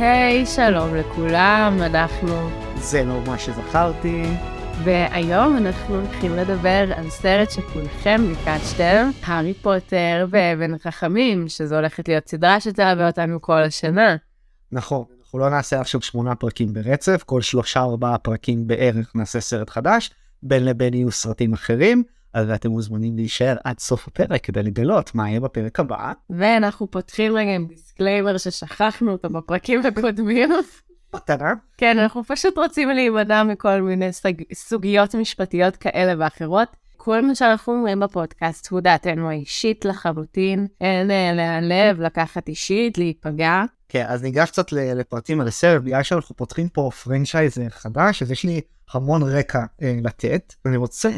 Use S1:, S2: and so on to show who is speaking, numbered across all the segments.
S1: היי, שלום לכולם, אנחנו...
S2: זה לא מה שזכרתי.
S1: והיום אנחנו הולכים לדבר על סרט שכולכם ביקשתם, הארי פוטר ואבן החכמים, שזו הולכת להיות סדרה שתלווה אותנו כל השנה.
S2: נכון, אנחנו לא נעשה עכשיו שמונה פרקים ברצף, כל שלושה ארבעה פרקים בערך נעשה סרט חדש, בין לבין יהיו סרטים אחרים, אז אתם מוזמנים להישאר עד סוף הפרק כדי לגלות מה יהיה בפרק הבא.
S1: ואנחנו פותחים רגע עם disclaimer ששכחנו אותו בפרקים הקודמים.
S2: בקטנה.
S1: כן, אנחנו פשוט רוצים להימנע מכל מיני סוג... סוגיות משפטיות כאלה ואחרות. כל מה שאנחנו אומרים בפודקאסט הוא דעתנו האישית לחלוטין, אין אה, לא לקחת אישית, להיפגע.
S2: כן, אז ניגש קצת לפרטים על הסרט, בגלל שאנחנו פותחים פה franchise חדש, אז יש לי המון רקע אה, לתת. אני רוצה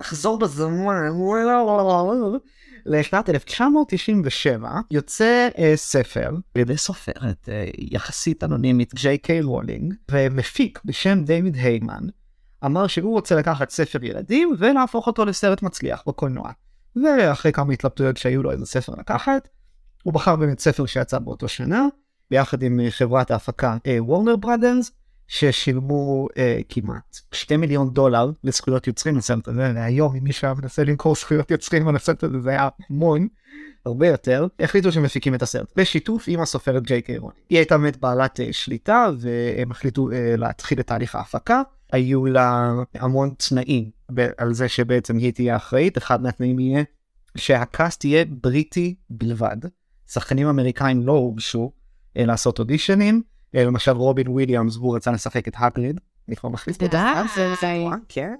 S2: לחזור בזמן לשנת 1997, יוצא אה, ספר על ידי סופרת אה, יחסית אנונימית, ג'יי קיי רולינג, ומפיק בשם דיוויד היימן, אמר שהוא רוצה לקחת ספר ילדים ולהפוך אותו לסרט מצליח בקולנוע. ואחרי כמה התלבטויות שהיו לו איזה ספר לקחת, הוא בחר באמת ספר שיצא באותו שנה, ביחד עם אה, חברת ההפקה וורנר ברדרס, ששילמו אה, כמעט 2 מיליון דולר לזכויות יוצרים לסרט הזה, והיום אם מישהו היה מנסה למכור זכויות יוצרים על הסרט הזה זה היה המון, הרבה יותר, החליטו שמפיקים את הסרט, בשיתוף עם הסופרת ג'יי קיי רוני. היא הייתה באמת בעלת אה, שליטה והם החליטו אה, להתחיל את תהליך ההפקה, היו לה המון תנאים על זה שבעצם היא תהיה אחראית, אחד מהתנאים יהיה שהקאסט יהיה בריטי בלבד, שחקנים אמריקאים לא הורשו אה, לעשות אודישנים, למשל רובין וויליאמס הוא רצה לשחק את האגריד. אני כבר מחליף
S1: את זה.
S2: כן.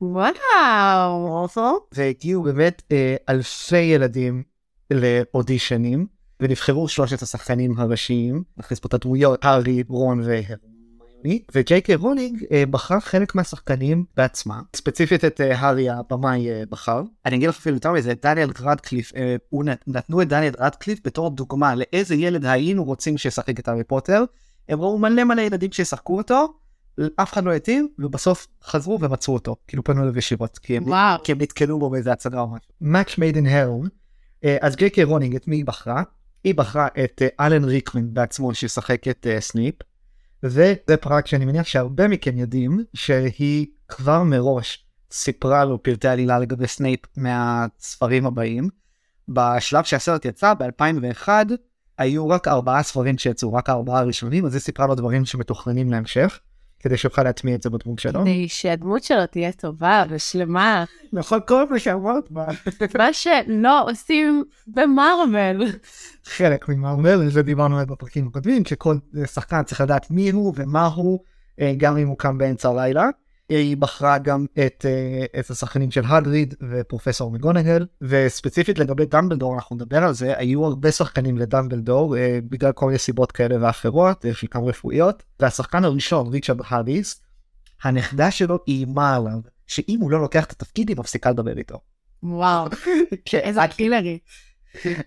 S1: וואו.
S2: והגיעו באמת אה, אלפי ילדים לאודישנים ונבחרו שלושת השחקנים הראשיים נכניס פה את הדמויות הארי רון והרמיוני וג'יי קיי רולינג אה, בחר חלק מהשחקנים בעצמה. ספציפית את אה, הארי הבמאי אה, בחר. אני אגיד לך אפילו יותר מזה דניאל רדקליף אה, הוא נתנו את דניאל רדקליף בתור דוגמה לאיזה ילד היינו רוצים שישחק את הארי פוטר. הם ראו מלא מלא ילדים שישחקו אותו אף אחד לא התאים ובסוף חזרו ומצאו אותו. כאילו פנו אליו ישירות כי הם, כי הם נתקלו בו באיזה הצגה או משהו. match made in heaven אז ג'יי קיי רולינג את מי היא בחרה? היא בחרה את אלן ריקמן בעצמו שישחק את סנייפ וזה פרט שאני מניח שהרבה מכם יודעים שהיא כבר מראש סיפרה לו פרטי עלילה לגבי סנייפ מהספרים הבאים. בשלב שהסרט יצא ב-2001 היו רק ארבעה ספרים שיצאו רק ארבעה ראשונים אז היא סיפרה לו דברים שמתוכננים להמשך. כדי שיוכל להטמיע את זה בדמות שלו.
S1: כדי שהדמות שלו תהיה טובה ושלמה.
S2: נכון כל מה שאמרת בה.
S1: מה שלא עושים במרמל.
S2: חלק ממרמל, על זה דיברנו על בפרקים הקודמים, שכל שחקן צריך לדעת מי הוא ומה הוא, אה, גם אם הוא קם באמצע הלילה. היא בחרה גם את, uh, את השחקנים של הדריד ופרופסור מגונגל וספציפית לגבי דמבלדור אנחנו נדבר על זה היו הרבה שחקנים לדמבלדור uh, בגלל כל מיני סיבות כאלה ואחרות uh, חלקם רפואיות והשחקן הראשון ריצ'רד האריס הנכדה שלו איימה עליו שאם הוא לא לוקח את התפקיד היא מפסיקה לדבר איתו.
S1: וואו כן, איזה killer.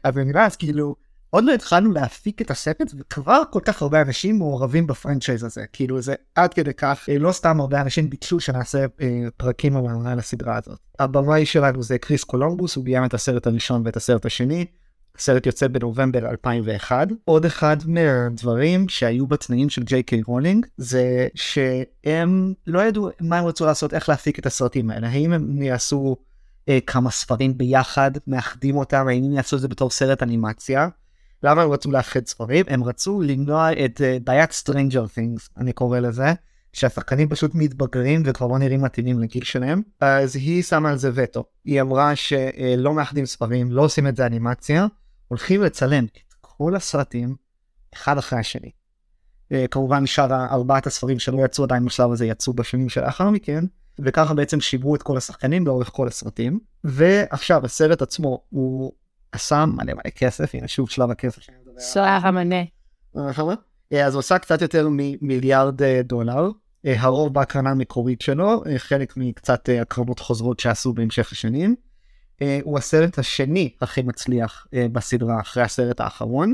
S2: אז אני אז כאילו עוד לא התחלנו להפיק את הסרט וכבר כל כך הרבה אנשים מעורבים ב franchise הזה כאילו זה עד כדי כך אה, לא סתם הרבה אנשים ביקשו שנעשה אה, פרקים על הסדרה הזאת. הבמאי שלנו זה קריס קולומבוס הוא ביים את הסרט הראשון ואת הסרט השני. הסרט יוצא בנובמבר 2001. עוד אחד מהדברים שהיו בתנאים של ג'יי קיי רולינג זה שהם לא ידעו מה הם רצו לעשות איך להפיק את הסרטים האלה האם הם יעשו אה, כמה ספרים ביחד מאחדים אותם האם הם יעשו את זה בתור סרט אנימציה. למה הם רצו לאחד ספרים? הם רצו למנוע את uh, בעיית Stranger Things, אני קורא לזה, שהשחקנים פשוט מתבגרים וכבר לא נראים מתאימים לגיל שלהם, אז היא שמה על זה וטו. היא אמרה שלא uh, מאחדים ספרים, לא עושים את זה אנימציה, הולכים לצלם את כל הסרטים אחד אחרי השני. Uh, כמובן שאר ארבעת הספרים שלא יצאו עדיין בשלב הזה יצאו בשנים שלאחר מכן, וככה בעצם שיברו את כל השחקנים לאורך כל הסרטים. ועכשיו הסרט עצמו הוא עשה מלא מלא כסף, הנה שוב שלב הכסף שאני מדבר
S1: שלב המנה.
S2: אה, אז הוא עשה קצת יותר ממיליארד אה, דולר, אה, הרוב בהקרנה המקורית שלו, חלק מקצת הקרנות חוזרות שעשו בהמשך השנים. הוא הסרט השני הכי מצליח בסדרה אחרי הסרט האחרון.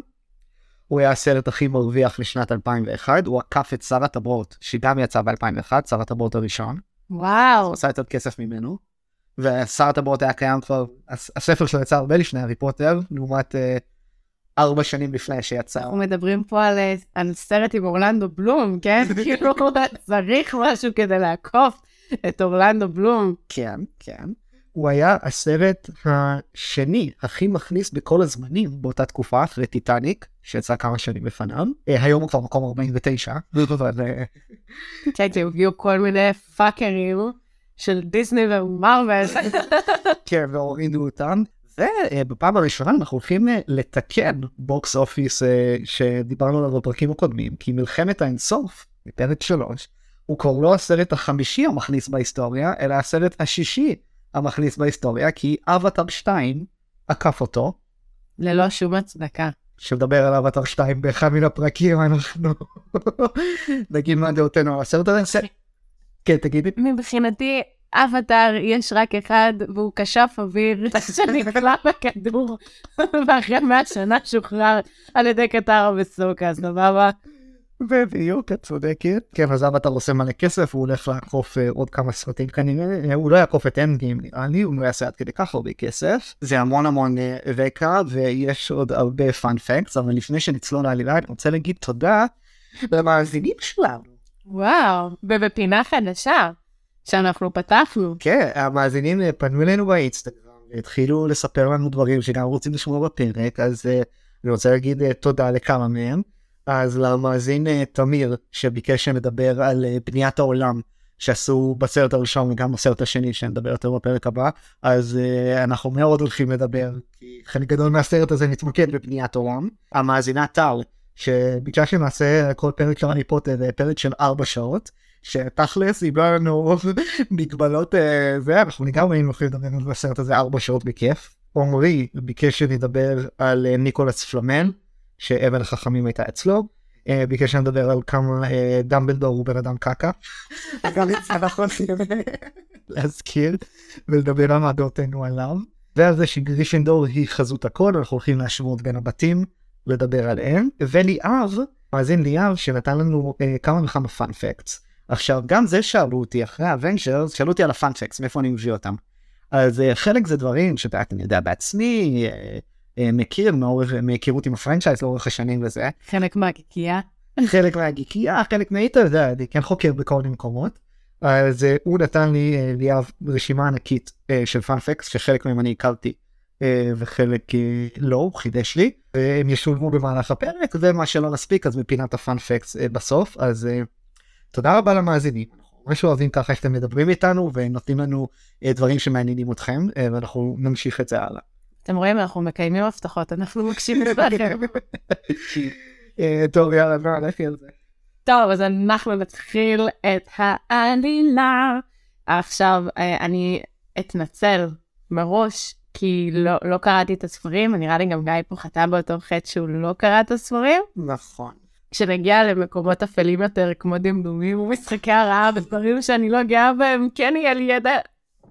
S2: הוא היה הסרט הכי מרוויח לשנת 2001, הוא עקף את שר הטבעות, שגם יצא ב-2001, שר הטבעות הראשון.
S1: וואו.
S2: הוא עשה יותר כסף ממנו. הטבעות היה קיים כבר, הספר שלו יצא הרבה לפני הארי פוטר, לעומת uh, ארבע שנים לפני שיצא.
S1: אנחנו מדברים פה על, אה, על סרט עם אורלנדו בלום, כן? כאילו, צריך משהו כדי לעקוף את אורלנדו בלום.
S2: כן, כן. הוא היה הסרט השני הכי מכניס בכל הזמנים באותה תקופה אחרי טיטניק שיצא כמה שנים לפניו אה, היום הוא כבר מקום 49. אבל, אה,
S1: כן, כי הגיעו כל מיני fuckers של דיסני ומרוול.
S2: כן והורידו אותם. ובפעם הראשונה אנחנו הולכים אה, לתקן box office אה, שדיברנו עליו בפרקים הקודמים כי מלחמת האינסוף בפרק 3 הוא כבר לא הסרט החמישי המכניס בהיסטוריה אלא הסרט השישי המכניס בהיסטוריה כי אבטר 2 עקף אותו.
S1: ללא שום הצדקה.
S2: שמדבר על אבטר 2 באחד מן הפרקים אנחנו נגיד מה דעותינו על הסרט הזה. כן תגידי.
S1: מבחינתי אבטאר יש רק אחד והוא כשף אוויר שנכלל בכדור ואחרי מאה שנה שוחרר על ידי קטרה וסוקה סבבה.
S2: בדיוק, את צודקת. כן, אז אבטאר עושה מלא כסף, הוא הולך לעקוף uh, עוד כמה סרטים כנראה, הוא לא יעקוף את אנדים נראה לי, הוא לא יעשה עד כדי כך הרבה כסף. זה המון המון uh, רקע, ויש עוד הרבה פאנ פקטס, אבל לפני שנצלול לעלילה, אני רוצה להגיד תודה למאזינים שלנו.
S1: וואו, ובפינה חדשה. שאנחנו פתחנו.
S2: כן, המאזינים אה, פנו אלינו באינסטגרם והתחילו לספר לנו דברים שגם רוצים לשמוע בפרק, אז uh, אני רוצה להגיד uh, תודה לכמה מהם. אז למאזין uh, תמיר שביקש שנדבר על uh, בניית העולם שעשו בסרט הראשון וגם בסרט השני שנדבר יותר בפרק הבא, אז uh, אנחנו מאוד הולכים לדבר, כי חלק גדול מהסרט הזה מתמקד בבניית עולם. המאזינה טל שביקשה שנעשה כל פרק של הארי פוטר פרק של ארבע שעות. שתכלס אם לא לנו מגבלות אה, זה אנחנו לגמרי היינו יכולים לדבר על הסרט הזה ארבע שעות בכיף. עמרי ביקש שנדבר על אה, ניקולס פלמן שאבן החכמים הייתה אצלו. אה, ביקש שנדבר על כמה דמבלדור הוא בן אדם קקה. גם את זה אנחנו להזכיר ולדבר על מה דעותינו עליו. ועל זה שגריפינדור היא חזות הכל אנחנו הולכים להשוות בין הבתים לדבר עליהם וליאב מאזין ליאב שנתן לנו כמה וכמה fun facts. עכשיו גם זה שאלו אותי אחרי האבנג'רס שאלו אותי על ה fun facts מאיפה אני מביא אותם. אז uh, חלק זה דברים שאתה יודע בעצמי uh, uh, מכיר מאורך מהיכרות עם ה franchise לאורך השנים וזה.
S1: חלק מהוויקיפדיה.
S2: חלק מהגיקייה חלק יודע אני כן חוקר בכל מיני מקומות. אז uh, הוא נתן לי uh, ליאב רשימה ענקית uh, של פאנפקס שחלק מהם אני הכרתי. Uh, וחלק uh, לא, הוא חידש לי, והם ישולמו במהלך הפרק, ומה שלא נספיק אז מפינת הפאנפקס uh, בסוף, אז תודה רבה למאזינים. ממש אוהבים ככה איך אתם מדברים איתנו ונותנים לנו אה, דברים שמעניינים אתכם אה, ואנחנו נמשיך את זה הלאה.
S1: אתם רואים אנחנו מקיימים הבטחות אנחנו מקשיבים לכם.
S2: אה, טוב יאללה בוא נלכי על זה.
S1: טוב אז אנחנו נתחיל את העלילה. עכשיו אני אתנצל מראש כי לא, לא קראתי את הספרים, נראה לי גם גיא פה חטא באותו חטא שהוא לא קרא את הספרים.
S2: נכון.
S1: כשנגיע למקומות אפלים יותר, כמו דמדומים ומשחקי הרעה ודברים שאני לא גאה בהם, כן יהיה לי ידע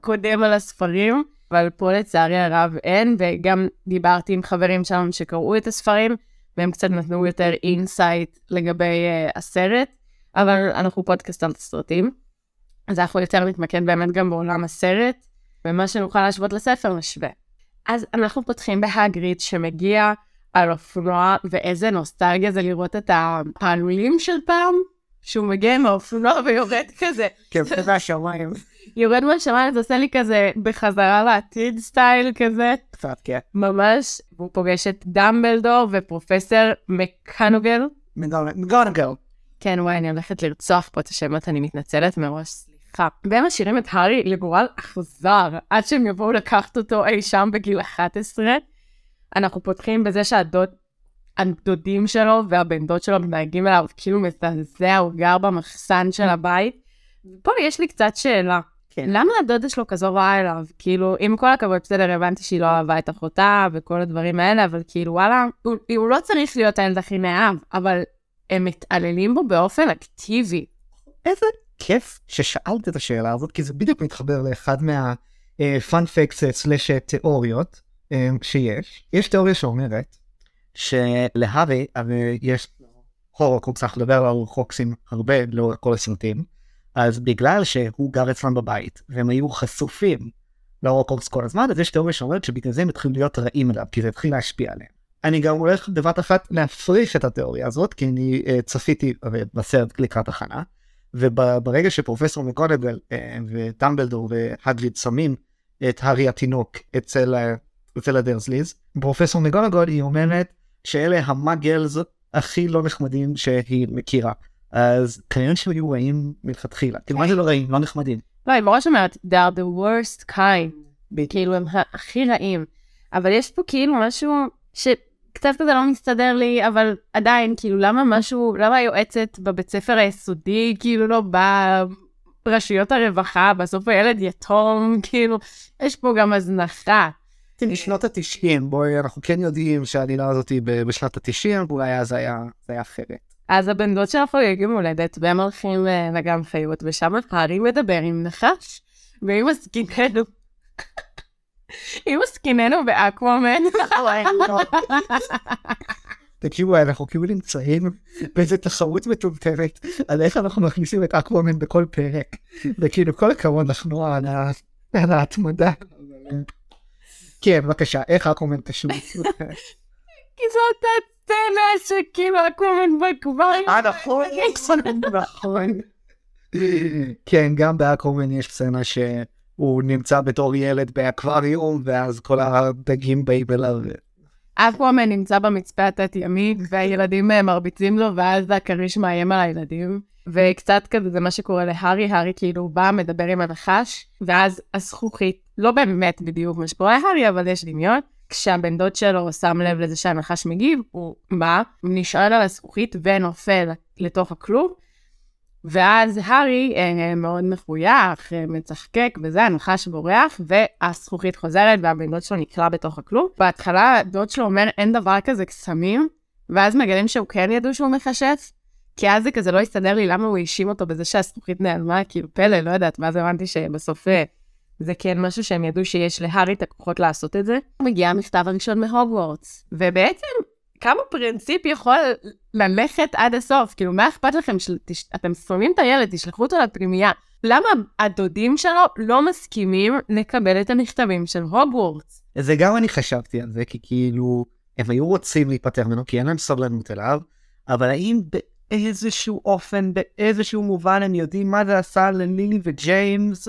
S1: קודם על הספרים, אבל פה לצערי הרב אין, וגם דיברתי עם חברים שלנו שקראו את הספרים, והם קצת נתנו יותר insight לגבי uh, הסרט, אבל אנחנו פודקאסט על סרטים, אז אנחנו יותר נתמקד באמת גם בעולם הסרט, ומה שנוכל להשוות לספר נשווה. אז אנחנו פותחים בהגריד שמגיע על אופנוע, ואיזה נוסטלגיה זה לראות את הפעלולים של פעם, שהוא מגיע עם האופנוע ויורד כזה.
S2: כן, זה מהשמיים.
S1: יורד מהשמיים, זה עושה לי כזה בחזרה לעתיד style כזה.
S2: קצת, כן.
S1: ממש, והוא פוגש את דמבלדור ופרופסור מקנוגל.
S2: מקנוגל.
S1: כן, וואי, אני הולכת לרצוח פה את השמות, אני מתנצלת מראש, סליחה. והם משאירים את הארי לגורל אכזר, עד שהם יבואו לקחת אותו אי שם בגיל 11. אנחנו פותחים בזה שהדוד, הדודים שלו והבן דוד שלו מתנהגים אליו כאילו מזעזע, הוא גר במחסן של הבית. פה יש לי קצת שאלה. כן. למה הדודה שלו כזו רעה אליו? כאילו, עם כל הכבוד, בסדר, הבנתי שהיא לא אהבה את אחותה וכל הדברים האלה, אבל כאילו, וואלה, הוא, הוא לא צריך להיות הילד הכי נאהב, אבל הם מתעללים בו באופן אקטיבי.
S2: איזה כיף ששאלת את השאלה הזאת, כי זה בדיוק מתחבר לאחד מהפאנפקס סלאש תיאוריות אמ, שיש. יש תיאוריה שאומרת שלהארי הרי יש הורוקוקס, צריך לדבר על הורוקוקסים הרבה לאורך כל הסרטים, אז בגלל שהוא גר אצלם בבית והם היו חשופים להורוקוקס כל הזמן, אז יש תיאוריה שאומרת שבגלל זה הם התחילו להיות רעים אליו, כי זה התחיל להשפיע עליהם. אני גם הולך בבת אחת להפריך את התיאוריה הזאת, כי אני uh, צפיתי uh, בסרט לקראת הכנה, וברגע שפרופסור מקונגל uh, וטמבלדור והגריד שמים את הארי התינוק אצל, אצל הדרזליז, פרופסור מקונגל היא אומרת שאלה המאגלס הכי לא נחמדים שהיא מכירה. אז כנראה שהם היו רעים מלכתחילה. כאילו מה זה לא רעים? לא נחמדים.
S1: לא, היא ממש אומרת, they are the worst kind. כאילו הם הכי רעים. אבל יש פה כאילו משהו שקצת כזה לא מסתדר לי, אבל עדיין, כאילו, למה משהו, למה היועצת בבית ספר היסודי, כאילו, לא באה רשויות הרווחה, בסוף הילד יתום, כאילו, יש פה גם הזנחה.
S2: משנות התשעים, בואי, אנחנו כן יודעים שהעלילה הזאת היא בשנת התשעים, ואולי אז היה, זה היה אחרת.
S1: אז הבן דוד שלך חוגג יום הולדת, והם הולכים אה, לגן חיות, ושם הארי מדבר עם נחש, ועם הזקיננו. עם הזקיננו באקוומן.
S2: תקשיבו, אנחנו כאילו נמצאים באיזה תחרות מטומטמת על איך אנחנו מכניסים את אקוומן בכל פרק. וכאילו כל הכבוד אנחנו על ההתמדה. כן, בבקשה, איך אקוומן קשור?
S1: כי זאת הסצנה שכאילו אקוומן בגברים.
S2: אה, נכון, נכון. כן, גם באקוומן יש סצנה שהוא נמצא בתור ילד באקווריום, ואז כל הדגים באים אליו.
S1: אקוומן נמצא במצפה התת-ימי, והילדים מרביצים לו, ואז הכריש מאיים על הילדים. וקצת כזה זה מה שקורה להארי, הארי כאילו בא, מדבר עם הנחש, ואז הזכוכית, לא באמת בדיוק מה שקורה להארי, אבל יש דמיון. כשהבן דוד שלו שם לב לזה שהנחש מגיב, הוא בא, נשאל על הזכוכית ונופל לתוך הכלוב. ואז הארי אה, מאוד מחוייך, אה, מצחקק וזה, הנחש בורח, והזכוכית חוזרת והבן דוד שלו נקרע בתוך הכלוב. בהתחלה הדוד שלו אומר, אין דבר כזה קסמים, ואז מגלים שהוא כן ידעו שהוא מכשף, כי אז זה כזה לא הסתדר לי למה הוא האשים אותו בזה שהזכוכית נעלמה, כאילו פלא, לא יודעת, ואז הבנתי שבסוף אה, זה כן משהו שהם ידעו שיש להארי את הכוחות לעשות את זה. מגיע המכתב הראשון מהוגוורטס, ובעצם כמה פרינציפ יכול ללכת עד הסוף? כאילו, מה אכפת לכם שאתם שונאים את הילד, תשלחו אותו לפנימייה. למה הדודים שלו לא מסכימים לקבל את המכתבים של הוגוורטס?
S2: זה גם אני חשבתי על זה, כי כאילו, הם היו רוצים להיפטר ממנו, כי אין להם סבלנות אליו, אבל האם באיזשהו אופן, באיזשהו מובן, הם יודעים מה זה עשה ללילי וג'יימס?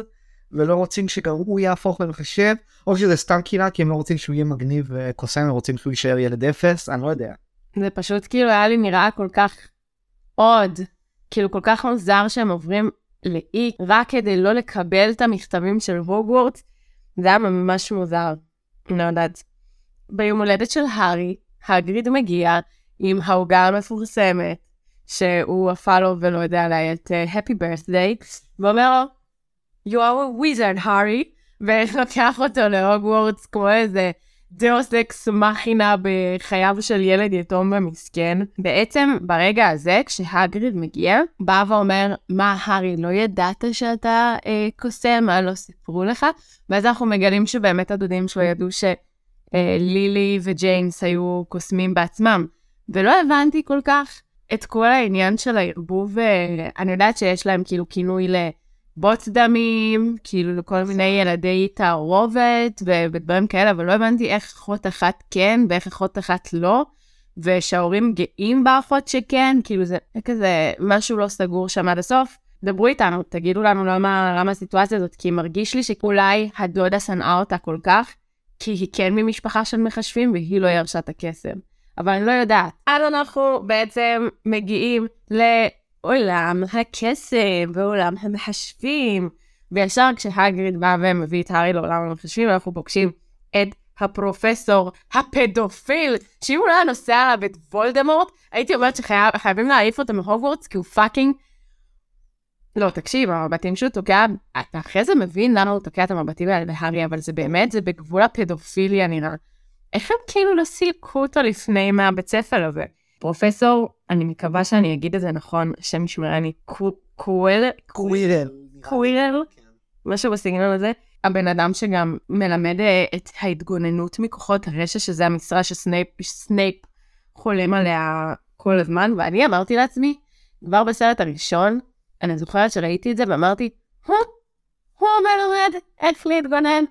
S2: ולא רוצים שגם הוא יהפוך למחשב, או שזה סתם קהילה כי הם לא רוצים שהוא יהיה מגניב וקוסם, הם רוצים שהוא יישאר ילד אפס, אני לא יודע.
S1: זה פשוט כאילו היה לי נראה כל כך עוד, כאילו כל כך מוזר שהם עוברים לאי, רק כדי לא לקבל את המכתבים של הוגוורטס, זה היה ממש מוזר, אני לא יודעת. ביום הולדת של הארי, הגריד מגיע עם העוגה המפורסמת, שהוא עפה לו ולא יודע עליי את uh, Happy Birthday, ואומר לו, you are a wizard, הארי, ולוקח אותו להוגוורטס כמו איזה דאוס אקס מכינה בחייו של ילד יתום ומסכן. בעצם ברגע הזה, כשהאגריד מגיע, בא ואומר, מה, הארי, לא ידעת שאתה אה, קוסם? מה לא סיפרו לך? ואז אנחנו מגלים שבאמת הדודים שלו ידעו שלילי אה, וג'יימס היו קוסמים בעצמם. ולא הבנתי כל כך את כל העניין של הערבוב, אה, אני יודעת שיש להם כאילו כינוי ל... בוץ דמים, כאילו לכל מיני ילדי תערובת ודברים כאלה, אבל לא הבנתי איך אחות אחת כן ואיך אחות אחת לא, ושההורים גאים באחות שכן, כאילו זה כזה משהו לא סגור שם עד הסוף. דברו איתנו, תגידו לנו למה, למה הסיטואציה הזאת, כי מרגיש לי שאולי הדודה שנאה אותה כל כך, כי היא כן ממשפחה של מחשבים והיא לא ירשה את הקסם. אבל אני לא יודעת. אז אנחנו בעצם מגיעים ל... עולם הקסם ועולם המכשפים. וישר כשהאגריד בא ומביא את הארי לעולם המכשפים, אנחנו פוגשים את הפרופסור הפדופיל, שאם הוא לא היה נושא עליו את וולדמורט, הייתי אומרת שחייבים להעיף אותו מהוגוורטס, כי הוא fucking... לא, תקשיב, המבטים שהוא תוקע, אתה אחרי זה מבין למה הוא תוקע את המבטים האלה בהארי, אבל זה באמת, זה בגבול הפדופיליה נראה. איך הם כאילו לא סילקו אותו לפני מהבית ספר הזה? פרופסור, אני מקווה שאני אגיד את זה נכון, שם שמרני, קווירל,
S2: קווירל,
S1: קווירל, משהו בסגנון הזה. הבן אדם שגם מלמד אה, את ההתגוננות מכוחות הרשע, שזה המשרה שסנייפ חולם עליה כל הזמן, ואני אמרתי לעצמי, כבר בסרט הראשון, אני זוכרת שראיתי את זה ואמרתי, הוא, הוא מלמד איך להתגונן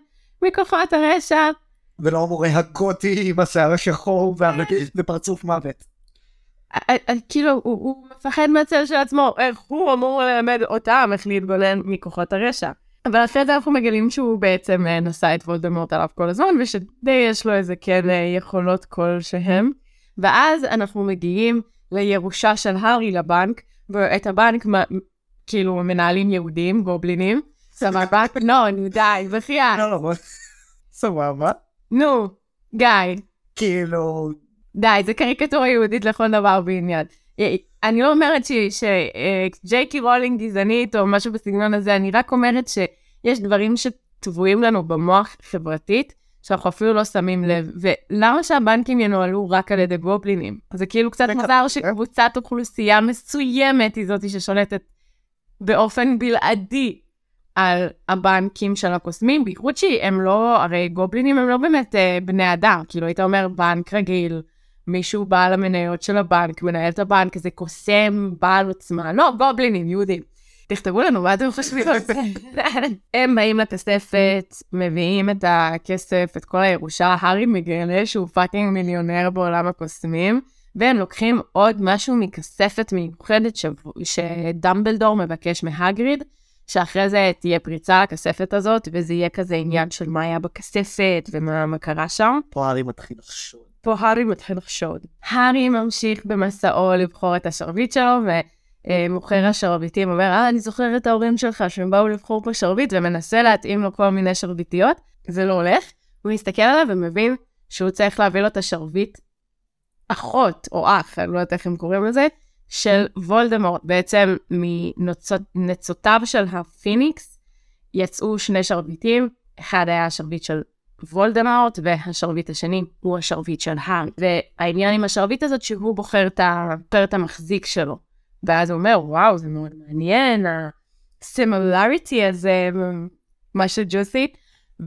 S1: מכוחות הרשע,
S2: ולא המורה הגותי עם השיער השחור ופרצוף מוות.
S1: אה, אה, כאילו, הוא, מפחד מהצל של עצמו, איך הוא אמור ללמד אותם איך להתגונן מכוחות הרשע. אבל אחרי זה אנחנו מגלים שהוא בעצם אה, נשא את וולדמורט עליו כל הזמן, ושדי יש לו איזה כן יכולות כלשהם. ואז אנחנו מגיעים לירושה של הארי לבנק, ואת הבנק כאילו מנהלים יהודים, גובלינים. סבבה? לא, נו די, בחייאת.
S2: לא, לא, סבבה.
S1: נו, גיא.
S2: כאילו,
S1: די, זה קריקטורה יהודית לכל דבר ועניין. אה, אני לא אומרת שג'ייקי רולינג גזענית או משהו בסגנון הזה, אני רק אומרת שיש דברים שטבועים לנו במוח חברתית, שאנחנו אפילו לא שמים לב. ולמה שהבנקים ינוהלו רק על ידי גובלינים? זה כאילו קצת מוזר. שקבוצת אוכלוסייה מסוימת היא זאתי ששולטת באופן בלעדי על הבנקים של הקוסמים, בייחוד שהם לא, הרי גובלינים הם לא באמת אה, בני אדם, כאילו היית אומר בנק רגיל, מישהו בעל המניות של הבנק, מנהל את הבנק, איזה קוסם בעל עוצמה, לא, גובלינים, יהודים. תכתבו לנו מה אתם חושבים על זה. הם באים לכספת, מביאים את הכסף, את כל הירושה, הארי מגלה שהוא fucking מיליונר בעולם הקוסמים, והם לוקחים עוד משהו מכספת מיוחדת ש... שדמבלדור מבקש מהגריד, שאחרי זה תהיה פריצה לכספת הזאת, וזה יהיה כזה עניין של מה היה בכספת ומה מה קרה שם.
S2: פה הארי מתחיל לחשוד.
S1: פה הארי מתחיל לחשוד. הארי ממשיך במסעו לבחור את השרביט שלו, ומוכר השרביטים אומר, אה, אני זוכר את ההורים שלך שהם באו לבחור פה שרביט, ומנסה להתאים לו כל מיני שרביטיות, זה לא הולך. הוא מסתכל עליו ומבין שהוא צריך להביא לו את השרביט אחות או אח, אני לא יודעת איך הם קוראים לזה, של וולדמורט. בעצם מנוצותיו של הפיניקס יצאו שני שרביטים, אחד היה השרביט של וולדמורט, והשרביט השני הוא השרביט של הארי. והעניין עם השרביט הזאת שהוא בוחר את הפרט המחזיק שלו. ואז הוא אומר, וואו, זה מאוד מעניין, ה similarity הזה, משהו ג'וסי.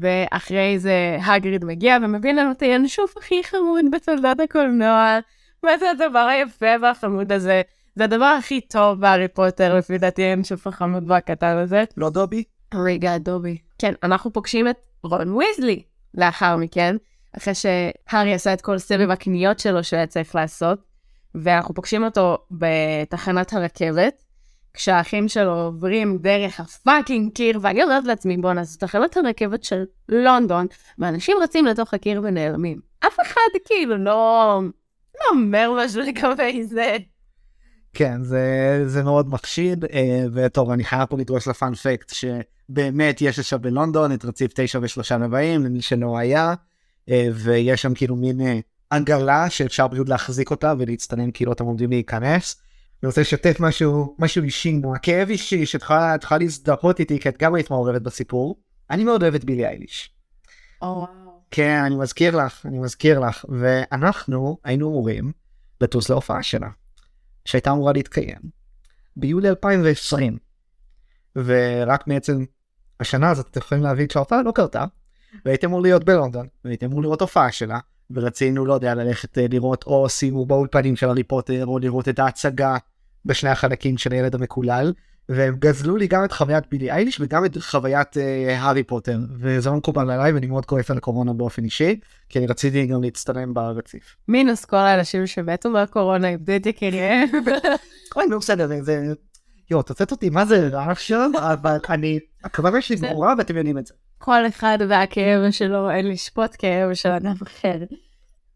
S1: ואחרי זה הגריד מגיע ומביא לנו את הינשוף הכי חמוד בתולדות הקולנוע. מה זה הדבר היפה והחמוד הזה? זה הדבר הכי טוב בהארי פוטר, לפי דעתי הינשוף החמוד והקטן הזה.
S2: לא דובי?
S1: רגע, דובי. כן, אנחנו פוגשים את רון ויזלי לאחר מכן, אחרי שהארי עשה את כל סבב הקניות שלו שהוא היה צריך לעשות, ואנחנו פוגשים אותו בתחנת הרכבת, כשהאחים שלו עוברים דרך הפאקינג קיר, ואני אומרת לעצמי, בואנה, זו תחנת הרכבת של לונדון, ואנשים רצים לתוך הקיר ונעלמים. אף אחד כאילו לא, לא אומר משהו לגבי זה.
S2: כן, זה, זה מאוד מחשיד, אה, וטוב, אני חייב פה לדרוש לפאנפקט שבאמת יש עכשיו בלונדון את רציף 9 ושלושה רבעים, למי שלא היה, אה, ויש שם כאילו מין אה, עגלה שאפשר פשוט להחזיק אותה ולהצטנן כאילו אתם עומדים להיכנס. אני רוצה לשתף משהו, משהו אישי, כאב אישי שתוכל תוכל להזדהות איתי, כי את גם היית מעורבת בסיפור. אני מאוד אוהב את בילי אייליש.
S1: וואו.
S2: כן, אני מזכיר לך, אני מזכיר לך, ואנחנו היינו אמורים לטוס להופעה שלה, שהייתה אמורה להתקיים ביולי 2020, ורק בעצם השנה הזאת אתם יכולים להבין שההופעה לא קרתה, והייתם אמור להיות בלונדון, והייתם אמור לראות הופעה שלה, ורצינו, לא יודע, ללכת אה, לראות או סיור באולפנים של הארי פוטר, או לראות את ההצגה בשני החלקים של הילד המקולל, והם גזלו לי גם את חוויית בילי אייליש וגם את חוויית אה, הארי פוטר, וזה לא מקובל עליי ואני מאוד כועס על הקורונה באופן אישי, כי אני רציתי גם להצטלם ברציף.
S1: מינוס כל האנשים שמתו מהקורונה, איבדו את יקיריהם.
S2: נו בסדר, זה-. יואו, תוצאת אותי, מה זה רע עכשיו? אבל אני... הכוונה שלי ברורה ואתם יודעים את זה.
S1: כל אחד והכאב שלו, אין לשפוט כאב של אדם אחר.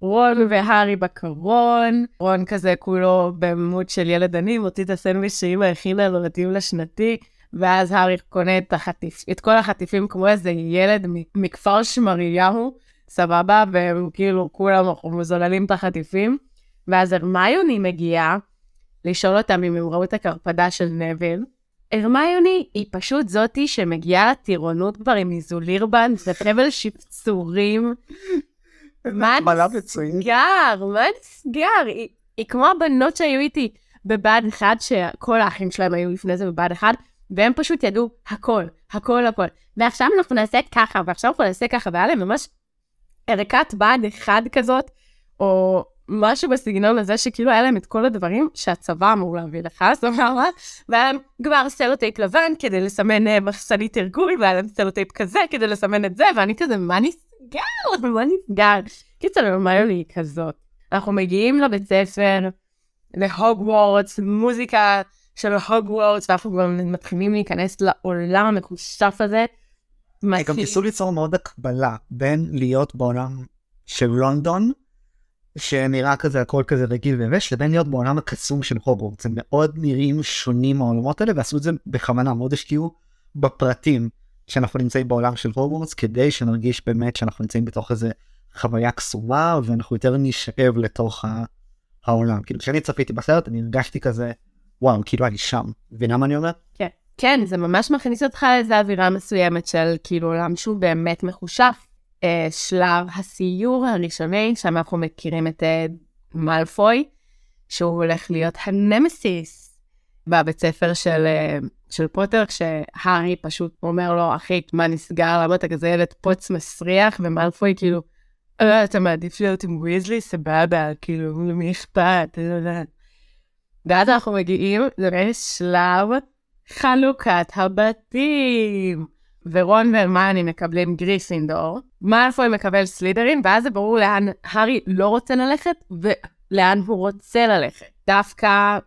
S1: רון והארי בקרון, רון כזה כולו במות של ילד עני, מוציא את הסנדוויץ' שאמא הכינה לו לטיול השנתי, ואז הארי קונה את, החטיפ, את כל החטיפים כמו איזה ילד מכפר שמריהו, סבבה, והם כאילו כולם מזוללים את החטיפים, ואז הרמיוני מגיעה לשאול אותם אם הם ראו את הקרפדה של נביל. הרמיוני היא פשוט זאתי שמגיעה לטירונות כבר עם איזולירבן וחבל שפצורים. מה. נסגר? מה נסגר? היא, היא כמו הבנות שהיו איתי בבה"ד 1, שכל האחים שלהם היו לפני זה בבה"ד 1, והם פשוט ידעו הכל, הכל, הכל. ועכשיו אנחנו נעשה ככה, ועכשיו אנחנו נעשה ככה, והיה להם ממש ערכת בה"ד 1 כזאת, או משהו בסגנון הזה, שכאילו היה להם את כל הדברים שהצבא אמור להביא לך, סבבה? והיה להם כבר סלוטייפ לבן כדי לסמן אה, מחסנית ארגון, והיה להם סלוטייפ כזה כדי לסמן את זה, ואני כזה, מה נסגר? נסגר? מה נסגר? קיצר, הרמיוני היא כזאת. אנחנו מגיעים לבית ספר, להוגוורטס, מוזיקה של הוגוורטס, ואנחנו כבר מתחילים להיכנס לעולם המקושף הזה.
S2: גם
S1: מתחיל-
S2: ניסו ליצור מאוד הקבלה בין להיות בעולם של לונדון, שנראה כזה הכל כזה רגיל ויבש, לבין להיות בעולם הקסום של הוגוורטס. הם מאוד נראים שונים העולמות האלה, ועשו את זה בכוונה, מאוד השקיעו בפרטים שאנחנו נמצאים בעולם של הוגוורטס, כדי שנרגיש באמת שאנחנו נמצאים בתוך איזה חוויה קסומה, ואנחנו יותר נשאב לתוך העולם. כאילו, כשאני צפיתי בסרט, אני הרגשתי כזה, וואו, כאילו אני שם. מבינה מה אני אומר?
S1: כן, זה ממש מכניס אותך לאיזו אווירה מסוימת של כאילו עולם שהוא באמת מחושף. אה, שלב הסיור הראשוני, שם אנחנו מכירים את אה, מאלפוי, שהוא הולך להיות הנמסיס בבית ספר של, אה, של פוטר, כשהארי פשוט אומר לו, אחי, מה נסגר? למה אתה כזה ילד פוץ מסריח? ומאלפוי כאילו, אה, אתה מעדיף להיות עם ויזלי? סבבה, כאילו, למי אכפת? ואז אנחנו מגיעים לשלב חלוקת הבתים. ורון והרמיוני מקבלים גריפינדור, מאלפוי מקבל סלידרין, ואז זה ברור לאן הארי לא רוצה ללכת ולאן הוא רוצה ללכת. דווקא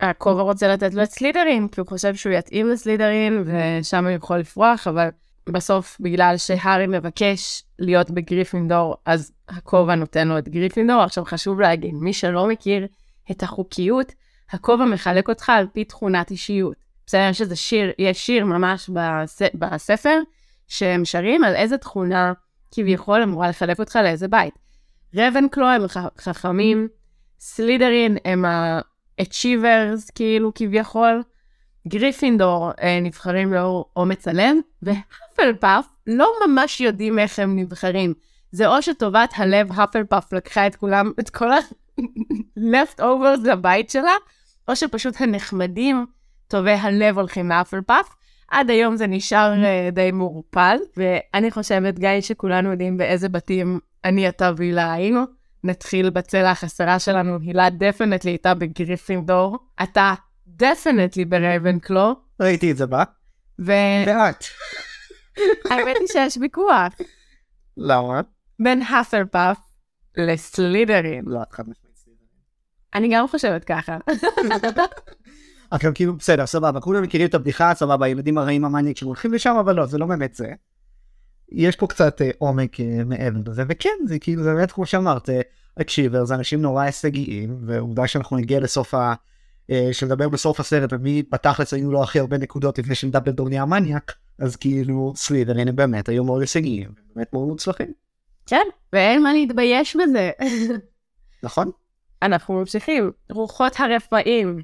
S1: הכובע רוצה לתת לו את סלידרין, כי הוא חושב שהוא יתאים לסלידרין ושם הוא יכול לפרוח, אבל בסוף בגלל שהארי מבקש להיות בגריפינדור, אז הכובע נותן לו את גריפינדור. עכשיו חשוב להגיד, מי שלא מכיר את החוקיות, הכובע מחלק אותך על פי תכונת אישיות. בסדר, יש איזה שיר, יש שיר ממש בס, בספר, שהם שרים על איזה תכונה כביכול אמורה לחלק אותך לאיזה בית. רבנקלו הם חכמים, סלידרין הם ה-achievers כאילו כביכול, גריפינדור אה, נבחרים לאור אומץ הלב, והאפלפאף לא ממש יודעים איך הם נבחרים. זה או שטובת הלב הפלפאף לקחה את כולם, את כל ה- leftovers לבית שלה, או שפשוט הנחמדים, טובי הלב הולכים להאפלפאף. עד היום זה נשאר אה, די מעורפל, ואני חושבת, גיא, שכולנו יודעים באיזה בתים אני, אתה והילה היינו. נתחיל בצלע החסרה שלנו, הילה definitely הייתה בגריפינדור, אתה definitely ברייבנקלו,
S2: ראיתי את זה בה.
S1: והאמת
S2: ואת.
S1: היא שיש ויכוח
S2: למה?
S1: בין האפלפאף לסלידרין.
S2: לא, את חד משמעית.
S1: אני גם חושבת ככה.
S2: עכשיו כאילו בסדר סבבה כולם מכירים את הבדיחה סבבה הילדים הרעים המאניאק שהולכים לשם אבל לא זה לא באמת זה. יש פה קצת אה, עומק אה, מעבר לזה וכן זה כאילו זה באמת כמו שאמרת אה, אקשיבר זה אנשים נורא הישגיים ועובדה שאנחנו נגיע לסוף ה... אה, שנדבר בסוף הסרט ומי בתכלס היו לו הכי הרבה נקודות לפני שדמבלדור נהיה מניאק אז כאילו סלידרין הם באמת היו מאוד הישגיים באמת מאוד מוצלחים
S1: כן, ואין מה להתבייש בזה.
S2: נכון?
S1: אנחנו ממשיכים. רוחות הרפאים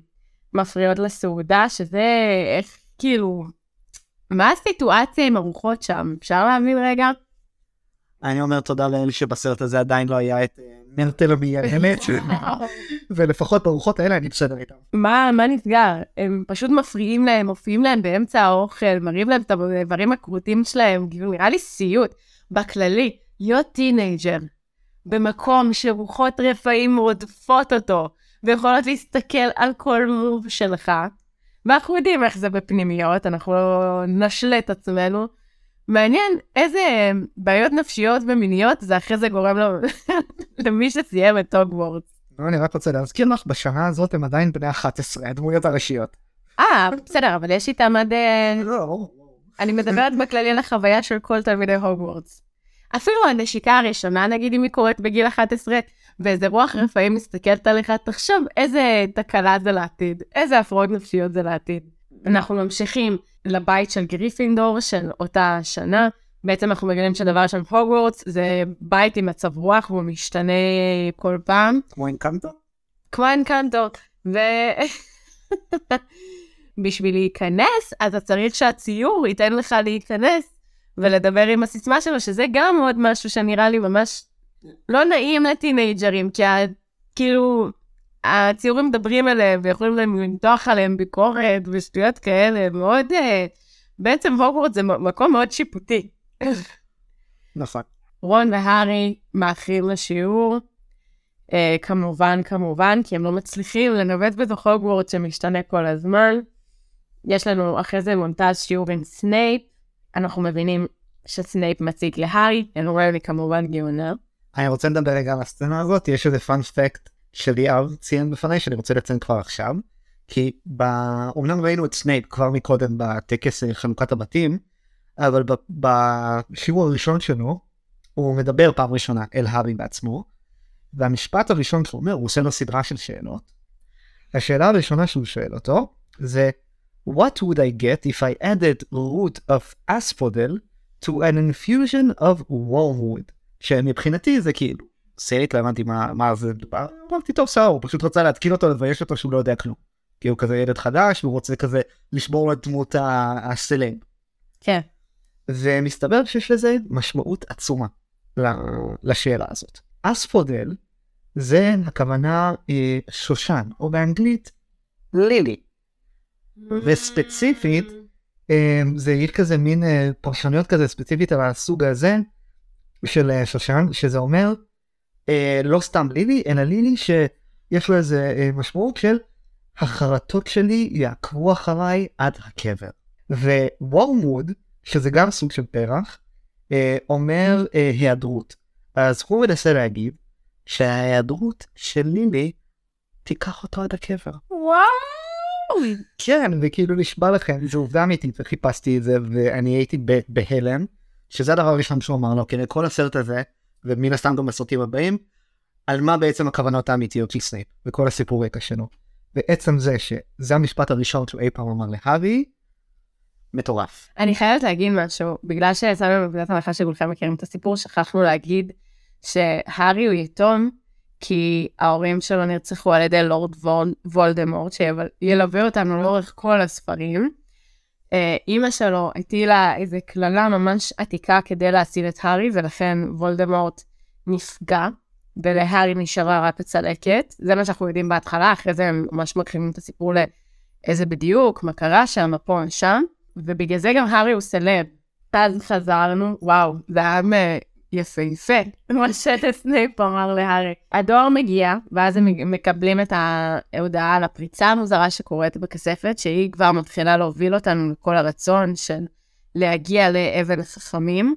S1: מפריעות לסעודה, שזה איך, כאילו, מה הסיטואציה עם הרוחות שם? אפשר להבין רגע?
S2: אני אומר תודה לאל שבסרט הזה עדיין לא היה את אה, מירטל המייללת ולפחות ברוחות האלה אני בסדר איתם.
S1: מה, מה נסגר? הם פשוט מפריעים להם, מופיעים להם באמצע האוכל, מראים להם את האיברים הכרותים שלהם, כאילו נראה לי סיוט. בכללי, להיות teenager במקום שרוחות רפאים רודפות אותו, ויכולות להסתכל על כל מוב שלך, ואנחנו יודעים איך זה בפנימיות, אנחנו לא נשלה את עצמנו. מעניין איזה בעיות נפשיות ומיניות זה אחרי זה גורם לו, למי שסיים את הוגוורטס.
S2: לא, אני רק רוצה להזכיר לך בשנה הזאת הם עדיין בני 11 הדמויות הראשיות.
S1: אה, בסדר, אבל יש איתם עד... אה,
S2: לא.
S1: אני מדברת בכללי על החוויה של כל תלמידי הוגוורטס. אפילו הנשיקה הראשונה, נגיד אם היא קורית בגיל 11, ואיזה רוח רפאים מסתכלת עליך, תחשוב איזה תקלה זה לעתיד, איזה הפרעות נפשיות זה לעתיד. אנחנו ממשיכים לבית של גריפינדור של אותה שנה. בעצם אנחנו מגלים שדבר שם הוגוורטס זה בית עם מצב רוח והוא משתנה כל פעם.
S2: כמו אינקנטו?
S1: כמו אנקנטו. ובשביל להיכנס, אז אתה צריך שהציור ייתן לך להיכנס ולדבר עם הסיסמה שלו, שזה גם עוד משהו שנראה לי ממש לא נעים לטינאייג'רים, כי ה... כאילו, הציורים מדברים עליהם ויכולים להם למתוח עליהם ביקורת ושטויות כאלה, מאוד... אה, בעצם הוגוורטס זה מקום מאוד שיפוטי.
S2: נכון.
S1: רון והארי מאחרים לשיעור, אה, כמובן, כמובן, כי הם לא מצליחים לנווט בתוך הוגוורט שמשתנה כל הזמן. יש לנו אחרי זה מונטז שיעור עם סנייפ, אנחנו מבינים שסנייפ מציג להארי, הרמיוני כמובן גאונה.
S2: אני רוצה לדבר רגע על הסצנה הזאת, יש איזה fun fact שליאב ציין בפניי שאני רוצה לציין כבר עכשיו. כי ב... אומנם ראינו את סנייפ כבר מקודם בטקס חנוכת הבתים, אבל ב... בשיעור הראשון שלו הוא מדבר פעם ראשונה אל הארי בעצמו, והמשפט הראשון שהוא אומר, הוא עושה לו סדרה של שאלות. השאלה הראשונה שהוא שואל אותו זה What would I get if I added root of asphodel to an infusion of wormwood? שמבחינתי זה כאילו, סרט לא הבנתי מה, מה זה דבר, אמרתי טוב סער, הוא פשוט רצה להתקין אותו לבייש אותו שהוא לא יודע כלום. כי הוא כזה ילד חדש והוא רוצה כזה לשמור לו את דמות הסלב.
S1: כן.
S2: ומסתבר שיש לזה משמעות עצומה לשאלה הזאת. אספודל זה הכוונה אה, שושן, או באנגלית לילי. וספציפית, אה, זה יש כזה מין אה, פרשנויות כזה ספציפית על הסוג הזה של אה, שושן, שזה אומר אה, לא סתם לילי, אלא לילי שיש לו איזה אה, משמעות של החרטות שלי יעקבו אחריי עד הקבר. ווורמוד, שזה גם סוג של פרח, אה, אומר אה, היעדרות. אז הוא מנסה להגיד שההיעדרות של לילי תיקח אותו עד הקבר.
S1: וואו!
S2: כן, וכאילו נשבע לכם, זו עובדה אמיתית, וחיפשתי את זה, ואני הייתי בהלם, שזה הדבר הראשון שהוא אמר לו, כי כל הסרט הזה, ומן הסתם גם בסרטים הבאים, על מה בעצם הכוונות האמיתיות של סנייפ, וכל הסיפור רקע שלו. ועצם זה שזה המשפט הראשון שהוא אי פעם אמר להארי, מטורף.
S1: אני חייבת להגיד משהו, בגלל שיצאנו מנקודת הנחה שכולכם מכירים את הסיפור, שכחנו להגיד שהארי הוא יתום, כי ההורים שלו נרצחו על ידי לורד וולדמורט, שילווה אותנו לאורך כל הספרים. אה, אימא שלו הטילה איזה קללה ממש עתיקה כדי להציל את הארי, ולכן וולדמורט נפגע, ולהארי נשארה רק הצלקת. זה מה שאנחנו יודעים בהתחלה, אחרי זה הם ממש מרחיבים את הסיפור לאיזה בדיוק, מה קרה שם, פה, שם, ובגלל זה גם הארי הוא סלב. אז חזרנו, וואו, זה היה יפהפה, מה שסנייפ אמר להארי. הדואר מגיע, ואז הם מקבלים את ההודעה על הפריצה המוזרה שקורית בכספת, שהיא כבר מתחילה להוביל אותנו לכל הרצון של להגיע לאבן החכמים.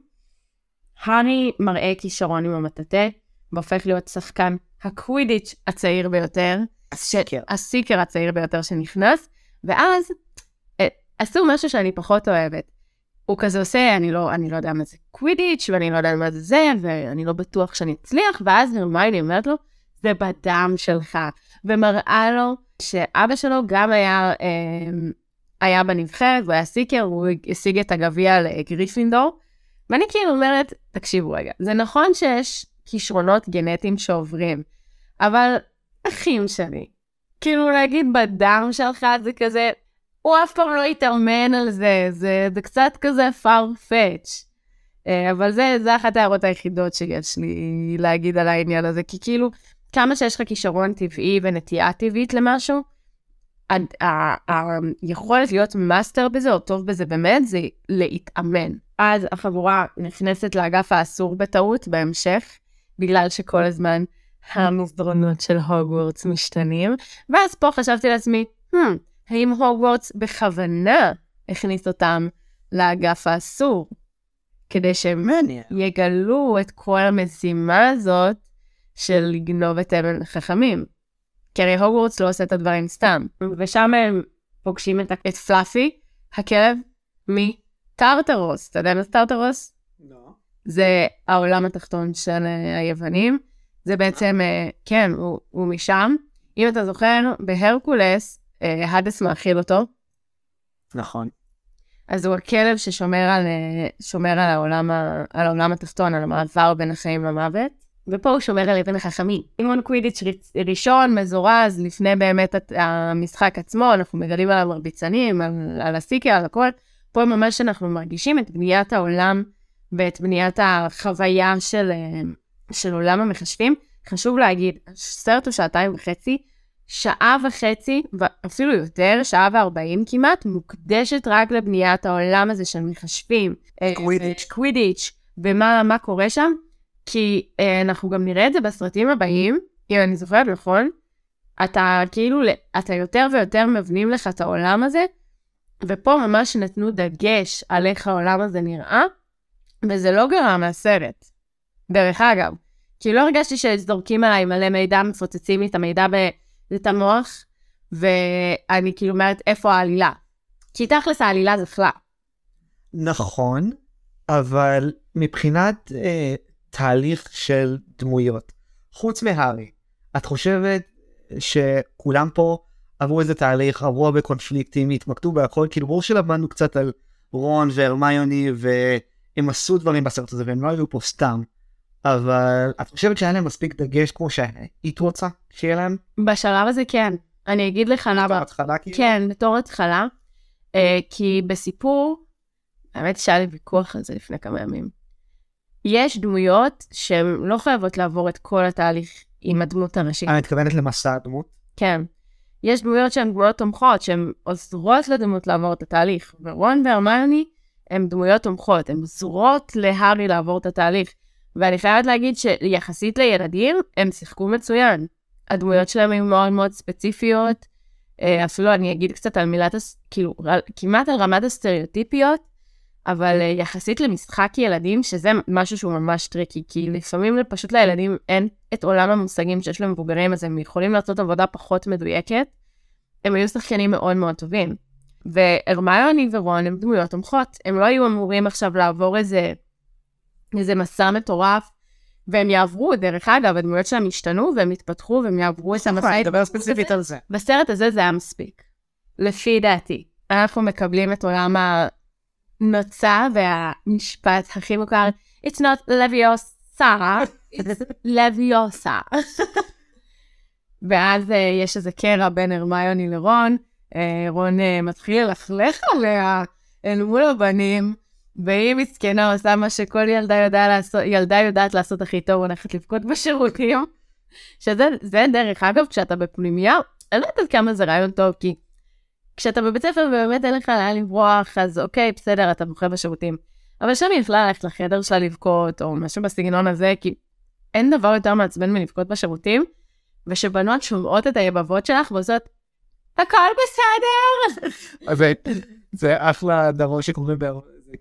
S1: הארי מראה כישרון עם המטאטה, והופך להיות שחקן הקווידיץ' הצעיר ביותר.
S2: הסיקר.
S1: הסיקר הצעיר ביותר שנכנס, ואז אה, עשו משהו שאני פחות אוהבת. הוא כזה עושה, אני לא, אני לא יודע מה זה קווידיץ', ואני לא יודע מה זה זה, ואני לא בטוח שאני אצליח, ואז הרמייני אומרת לו, זה בדם שלך, ומראה לו שאבא שלו גם היה, אה, היה בנבחרת, הוא היה סיקר, הוא השיג את הגביע לגריפינדור, ואני כאילו אומרת, תקשיבו רגע, זה נכון שיש כישרונות גנטיים שעוברים, אבל אחים שלי, כאילו להגיד בדם שלך זה כזה, הוא אף פעם לא התאמן על זה, זה, זה קצת כזה farfetched. אה, אבל זה, זה אחת ההערות היחידות שיש לי להגיד על העניין הזה, כי כאילו, כמה שיש לך כישרון טבעי ונטייה טבעית למשהו, היכולת להיות מאסטר בזה או טוב בזה באמת זה להתאמן. אז החבורה נכנסת לאגף האסור בטעות בהמשך, בגלל שכל הזמן המסדרונות של הוגוורטס משתנים, ואז פה חשבתי לעצמי, hmm, האם הוגוורטס בכוונה הכניס אותם לאגף האסור, כדי שהם יגלו את כל המשימה הזאת של לגנוב את אבן החכמים. כי הרי הוגוורטס לא עושה את הדברים סתם. ושם הם פוגשים את, את פלאפי, הכלב, מטרטרוס. אתה יודע מה זה טרטרוס?
S2: לא.
S1: זה העולם התחתון של uh, היוונים. זה בעצם, uh, כן, הוא, הוא משם. אם אתה זוכר, בהרקולס, אה, הדס מאכיל אותו.
S2: נכון.
S1: אז הוא הכלב ששומר על, אה, שומר על, העולם, על העולם התחתון, על המעבר בין החיים למוות. ופה הוא שומר על אבן החכמים. אימון קווידיץ' ראשון, מזורז, לפני באמת המשחק עצמו, אנחנו מגלים על המרביצנים, על, על הסיקר, על הכל. פה ממש אנחנו מרגישים את בניית העולם ואת בניית החוויה של, אה, של עולם המחשבים. חשוב להגיד, סרט הוא שעתיים וחצי, שעה וחצי, ואפילו יותר, שעה וארבעים כמעט, מוקדשת רק לבניית העולם הזה של מחשבים.
S2: קווידיץ'.
S1: קווידיץ', ומה קורה שם, כי אה, אנחנו גם נראה את זה בסרטים הבאים, אם אני זוכרת נכון, אתה כאילו, אתה יותר ויותר מבנים לך את העולם הזה, ופה ממש נתנו דגש על איך העולם הזה נראה, וזה לא גרם לסרט. דרך אגב, כי לא הרגשתי שזורקים עליי מלא מידע, מפוצצים לי את המידע את המוח, ואני כאילו אומרת, איפה העלילה? כי תכלס העלילה זה פלאפ.
S2: נכון, אבל מבחינת אה, תהליך של דמויות, חוץ מהארי, את חושבת שכולם פה עברו איזה תהליך, עברו הרבה קונפליקטים, התמקדו בהכל, כאילו ברור שלמדנו קצת על רון והרמיוני והם עשו דברים בסרט הזה והם לא היו פה סתם. אבל את חושבת שהיה להם מספיק דגש כמו שהיית רוצה שיהיה להם?
S1: בשלב הזה כן. אני אגיד לך למה.
S2: בתור התחלה כאילו?
S1: כן, בתור התחלה. אה, כי בסיפור, האמת שהיה לי ויכוח על זה לפני כמה ימים. יש דמויות שהן לא חייבות לעבור את כל התהליך עם הדמות הראשית.
S2: אני מתכוונת למסע הדמות?
S1: כן. יש דמויות שהן דמויות תומכות, שהן עוזרות לדמות לעבור את התהליך. ורון והרמיוני הן דמויות תומכות, הן עוזרות להארי לעבור את התהליך. ואני חייבת להגיד שיחסית לילדים, הם שיחקו מצוין. הדמויות שלהם היו מאוד מאוד ספציפיות. אה, אפילו אני אגיד קצת על מילת, כאילו, כמעט על רמת הסטריאוטיפיות, אבל אה, יחסית למשחק ילדים, שזה משהו שהוא ממש טריקי, כי לפעמים פשוט לילדים אין את עולם המושגים שיש למבוגרים, אז הם יכולים לעשות עבודה פחות מדויקת. הם היו שחקנים מאוד מאוד טובים. והרמיוני ורון הם דמויות תומכות, הם לא היו אמורים עכשיו לעבור איזה, איזה מסע מטורף, והם יעברו, דרך אגב, הדמויות שלהם ישתנו והם יתפתחו והם יעברו את המסע.
S2: אני מדבר ספציפית על זה.
S1: בסרט הזה זה היה מספיק, לפי דעתי. אנחנו מקבלים את עולם הנוצה והמשפט הכי מוכר, It's not Leviosa, it's Leviosa. ואז uh, יש איזה קרע בין הרמיוני לרון, uh, רון uh, מתחיל ללכלך עליה אל מול הבנים, והיא מסכנה עושה מה שכל ילדה, יודע לעשות, ילדה יודעת לעשות הכי טוב, הולכת לבכות בשירותים. שזה זה דרך אגב, כשאתה בפנימייה, אני לא יודעת כמה זה רעיון טוב, כי כשאתה בבית ספר ובאמת אין לך לאן לברוח, אז אוקיי, בסדר, אתה בוכה בשירותים. אבל שם היא יכלה ללכת לחדר שלה לבכות, או משהו בסגנון הזה, כי אין דבר יותר מעצבן מלבכות בשירותים, ושבנות שומעות את היבבות שלך ועושות, הכל בסדר.
S2: זה, אחלה דבר שקורה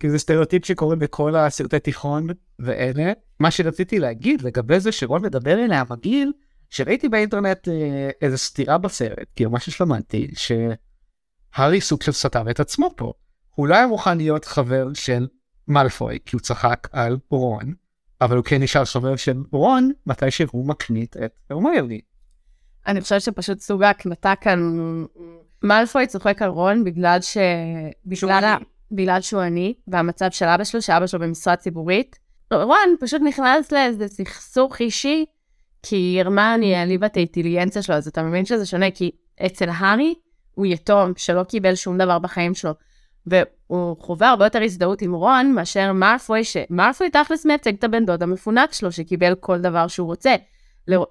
S2: כי זה סטריאוטיפ שקורה בכל הסרטי תיכון ואלה. מה שרציתי להגיד לגבי זה שרון מדבר אליה מגעיל, שראיתי באינטרנט אה, איזה סתירה בסרט, כאילו מה ששמעתי, שהארי סוג של סתם את עצמו פה. הוא לא היה מוכן להיות חבר של מאלפוי, כי הוא צחק על רון, אבל הוא כן נשאר חבר של רון, מתי שהוא מקנית את הרמיוני.
S1: אני חושבת שפשוט סוג ההקנטה כאן, מאלפוי צוחק על רון בגלל ש... בגלל בגלל שהוא עני, והמצב של אבא שלו, שאבא שלו במשרה ציבורית. רון פשוט נכנס לאיזה סכסוך אישי, כי הרמני העליבה את האינטליגנציה שלו, אז אתה מבין שזה שונה, כי אצל הארי הוא יתום שלא קיבל שום דבר בחיים שלו, והוא חווה הרבה יותר הזדהות עם רון מאשר מאלפוי, שמאלפוי תכלס מייצג את הבן דוד המפונק שלו, שקיבל כל דבר שהוא רוצה.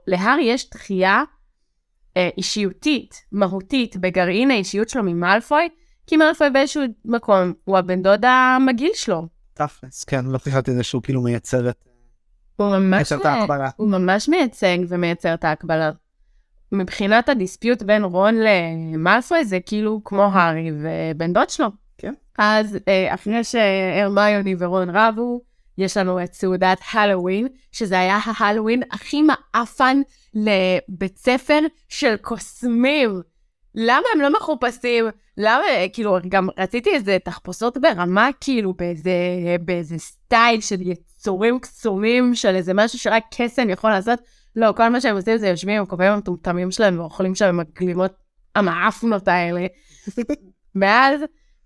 S1: להארי יש דחייה אה, אישיותית, מהותית, בגרעין האישיות שלו ממאלפוי, כי מאלפוי באיזשהו מקום הוא הבן דוד המגעיל שלו.
S2: תכלס, כן, לא חשבתי זה שהוא כאילו מייצר את...
S1: הוא ממש, הוא ממש מייצג ומייצר את ההקבלה. מבחינת הדיספיוט בין רון למאלפוי זה כאילו כמו הארי ובן דוד שלו.
S2: כן.
S1: אז אה, אחרי שהרמיוני ורון רבו, יש לנו את סעודת הלואוין, שזה היה ההלואוין הכי מעפן לבית ספר של קוסמים. למה הם לא מחופשים? למה, כאילו, גם רציתי איזה תחפושות ברמה, כאילו, באיזה, באיזה סטייל של יצורים קסומים, של איזה משהו שרק קסם יכול לעשות. לא, כל מה שהם עושים זה יושבים עם הכובעים המטומטמים שלהם ואוכלים שם עם הגלימות המעפנות האלה. ואז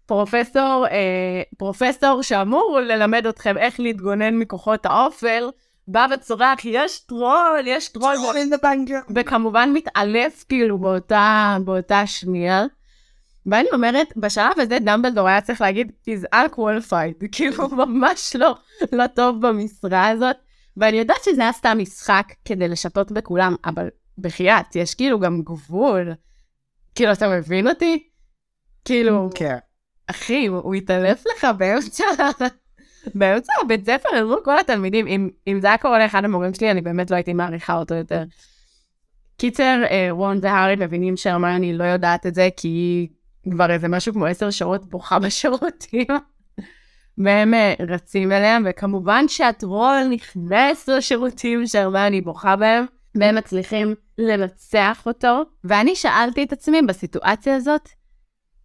S1: פרופסור, אה, פרופסור שאמור ללמד אתכם איך להתגונן מכוחות האופל, בא וצורח, יש טרול, יש טרול. troll
S2: in dungeon.
S1: וכמובן מתעלף כאילו באותה, באותה שנייה. ואני אומרת, בשלב הזה דמבלדור היה צריך להגיד, he's unqualified, כאילו ממש לא, לא טוב במשרה הזאת. ואני יודעת שזה היה סתם משחק כדי לשטות בכולם, אבל בחייאת, יש כאילו גם גבול. כאילו, אתה מבין אותי? כאילו,
S2: כן.
S1: אחי, הוא התעלף לך באמצע, באמצע הבית ספר, אל כל התלמידים. אם, אם זה היה קורה לאחד המורים שלי, אני באמת לא הייתי מעריכה אותו יותר. קיצר, אה, רון והארי מבינים שהרמיוני לא יודעת את זה, כי היא כבר איזה משהו כמו עשר שעות בוכה בשירותים. והם אה, רצים אליהם, וכמובן שהטרול נכנס לשירותים שהרמני בוכה בהם, והם מצליחים לנצח אותו. ואני שאלתי את עצמי בסיטואציה הזאת,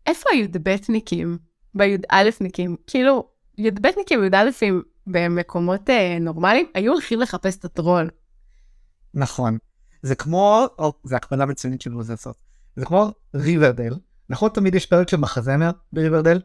S1: איפה הי"בניקים בי"א-ניקים? כאילו, י"בניקים וי"א במקומות אה, נורמליים היו הולכים לחפש את הטרול.
S2: נכון. זה כמו, או, זה הקבלה מצוינת של לעשות. זה כמו ריברדל. נכון תמיד יש פרק של מחזמר בריברדל?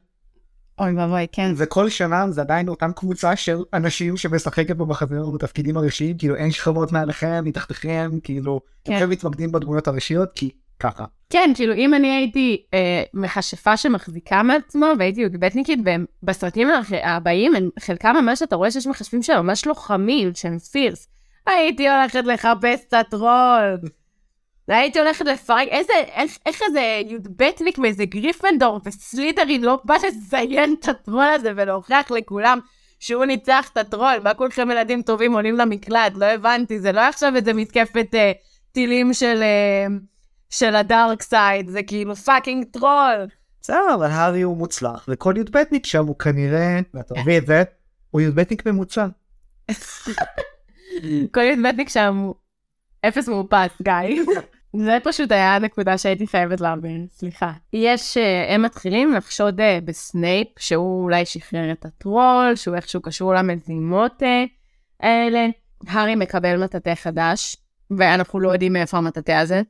S1: אוי ואבוי, כן.
S2: וכל שנה זה עדיין אותם קבוצה של אנשים שמשחקת במחזמר בתפקידים הראשיים, כאילו אין שכבות מעליכם, מתחתיכם, כאילו,
S1: כן.
S2: הם מתמקדים בדמויות הראשיות, כי ככה.
S1: כן, כאילו אם אני הייתי אה, מכשפה שמחזיקה מעצמו והייתי י"בניקית, בסרטים הבאים, חלקם ממש, אתה רואה שיש מכשפים ממש לוחמים, שהם פירס. הייתי הולכת לחפש את הטרול. הייתי הולכת לפרק, איזה, איך, איך איזה י"בניק מאיזה גריפנדור וסלידרין לא בא לזיין את הטרול הזה ולהוכיח לכולם שהוא ניצח את הטרול, מה כולכם ילדים טובים עולים למקלט, לא הבנתי, זה לא עכשיו איזה מתקפת אה, טילים של, אה, של ה dark side, זה כאילו fucking טרול.
S2: בסדר, אבל הארי הוא מוצלח, וכל י"בניק שם הוא כנראה, ואתה מבין את זה, הוא י"בניק ממוצע.
S1: כל י"בניק שם הוא אפס מאופס, גיא. זה פשוט היה הנקודה שהייתי חייבת להבין, סליחה. יש, אה, הם מתחילים לחשוד אה, בסנייפ, שהוא אולי שחרר את הטרול, שהוא איכשהו קשור למזימות אה, האלה. הארי מקבל מטאטא חדש, ואנחנו לא יודעים מאיפה המטאטא הזה.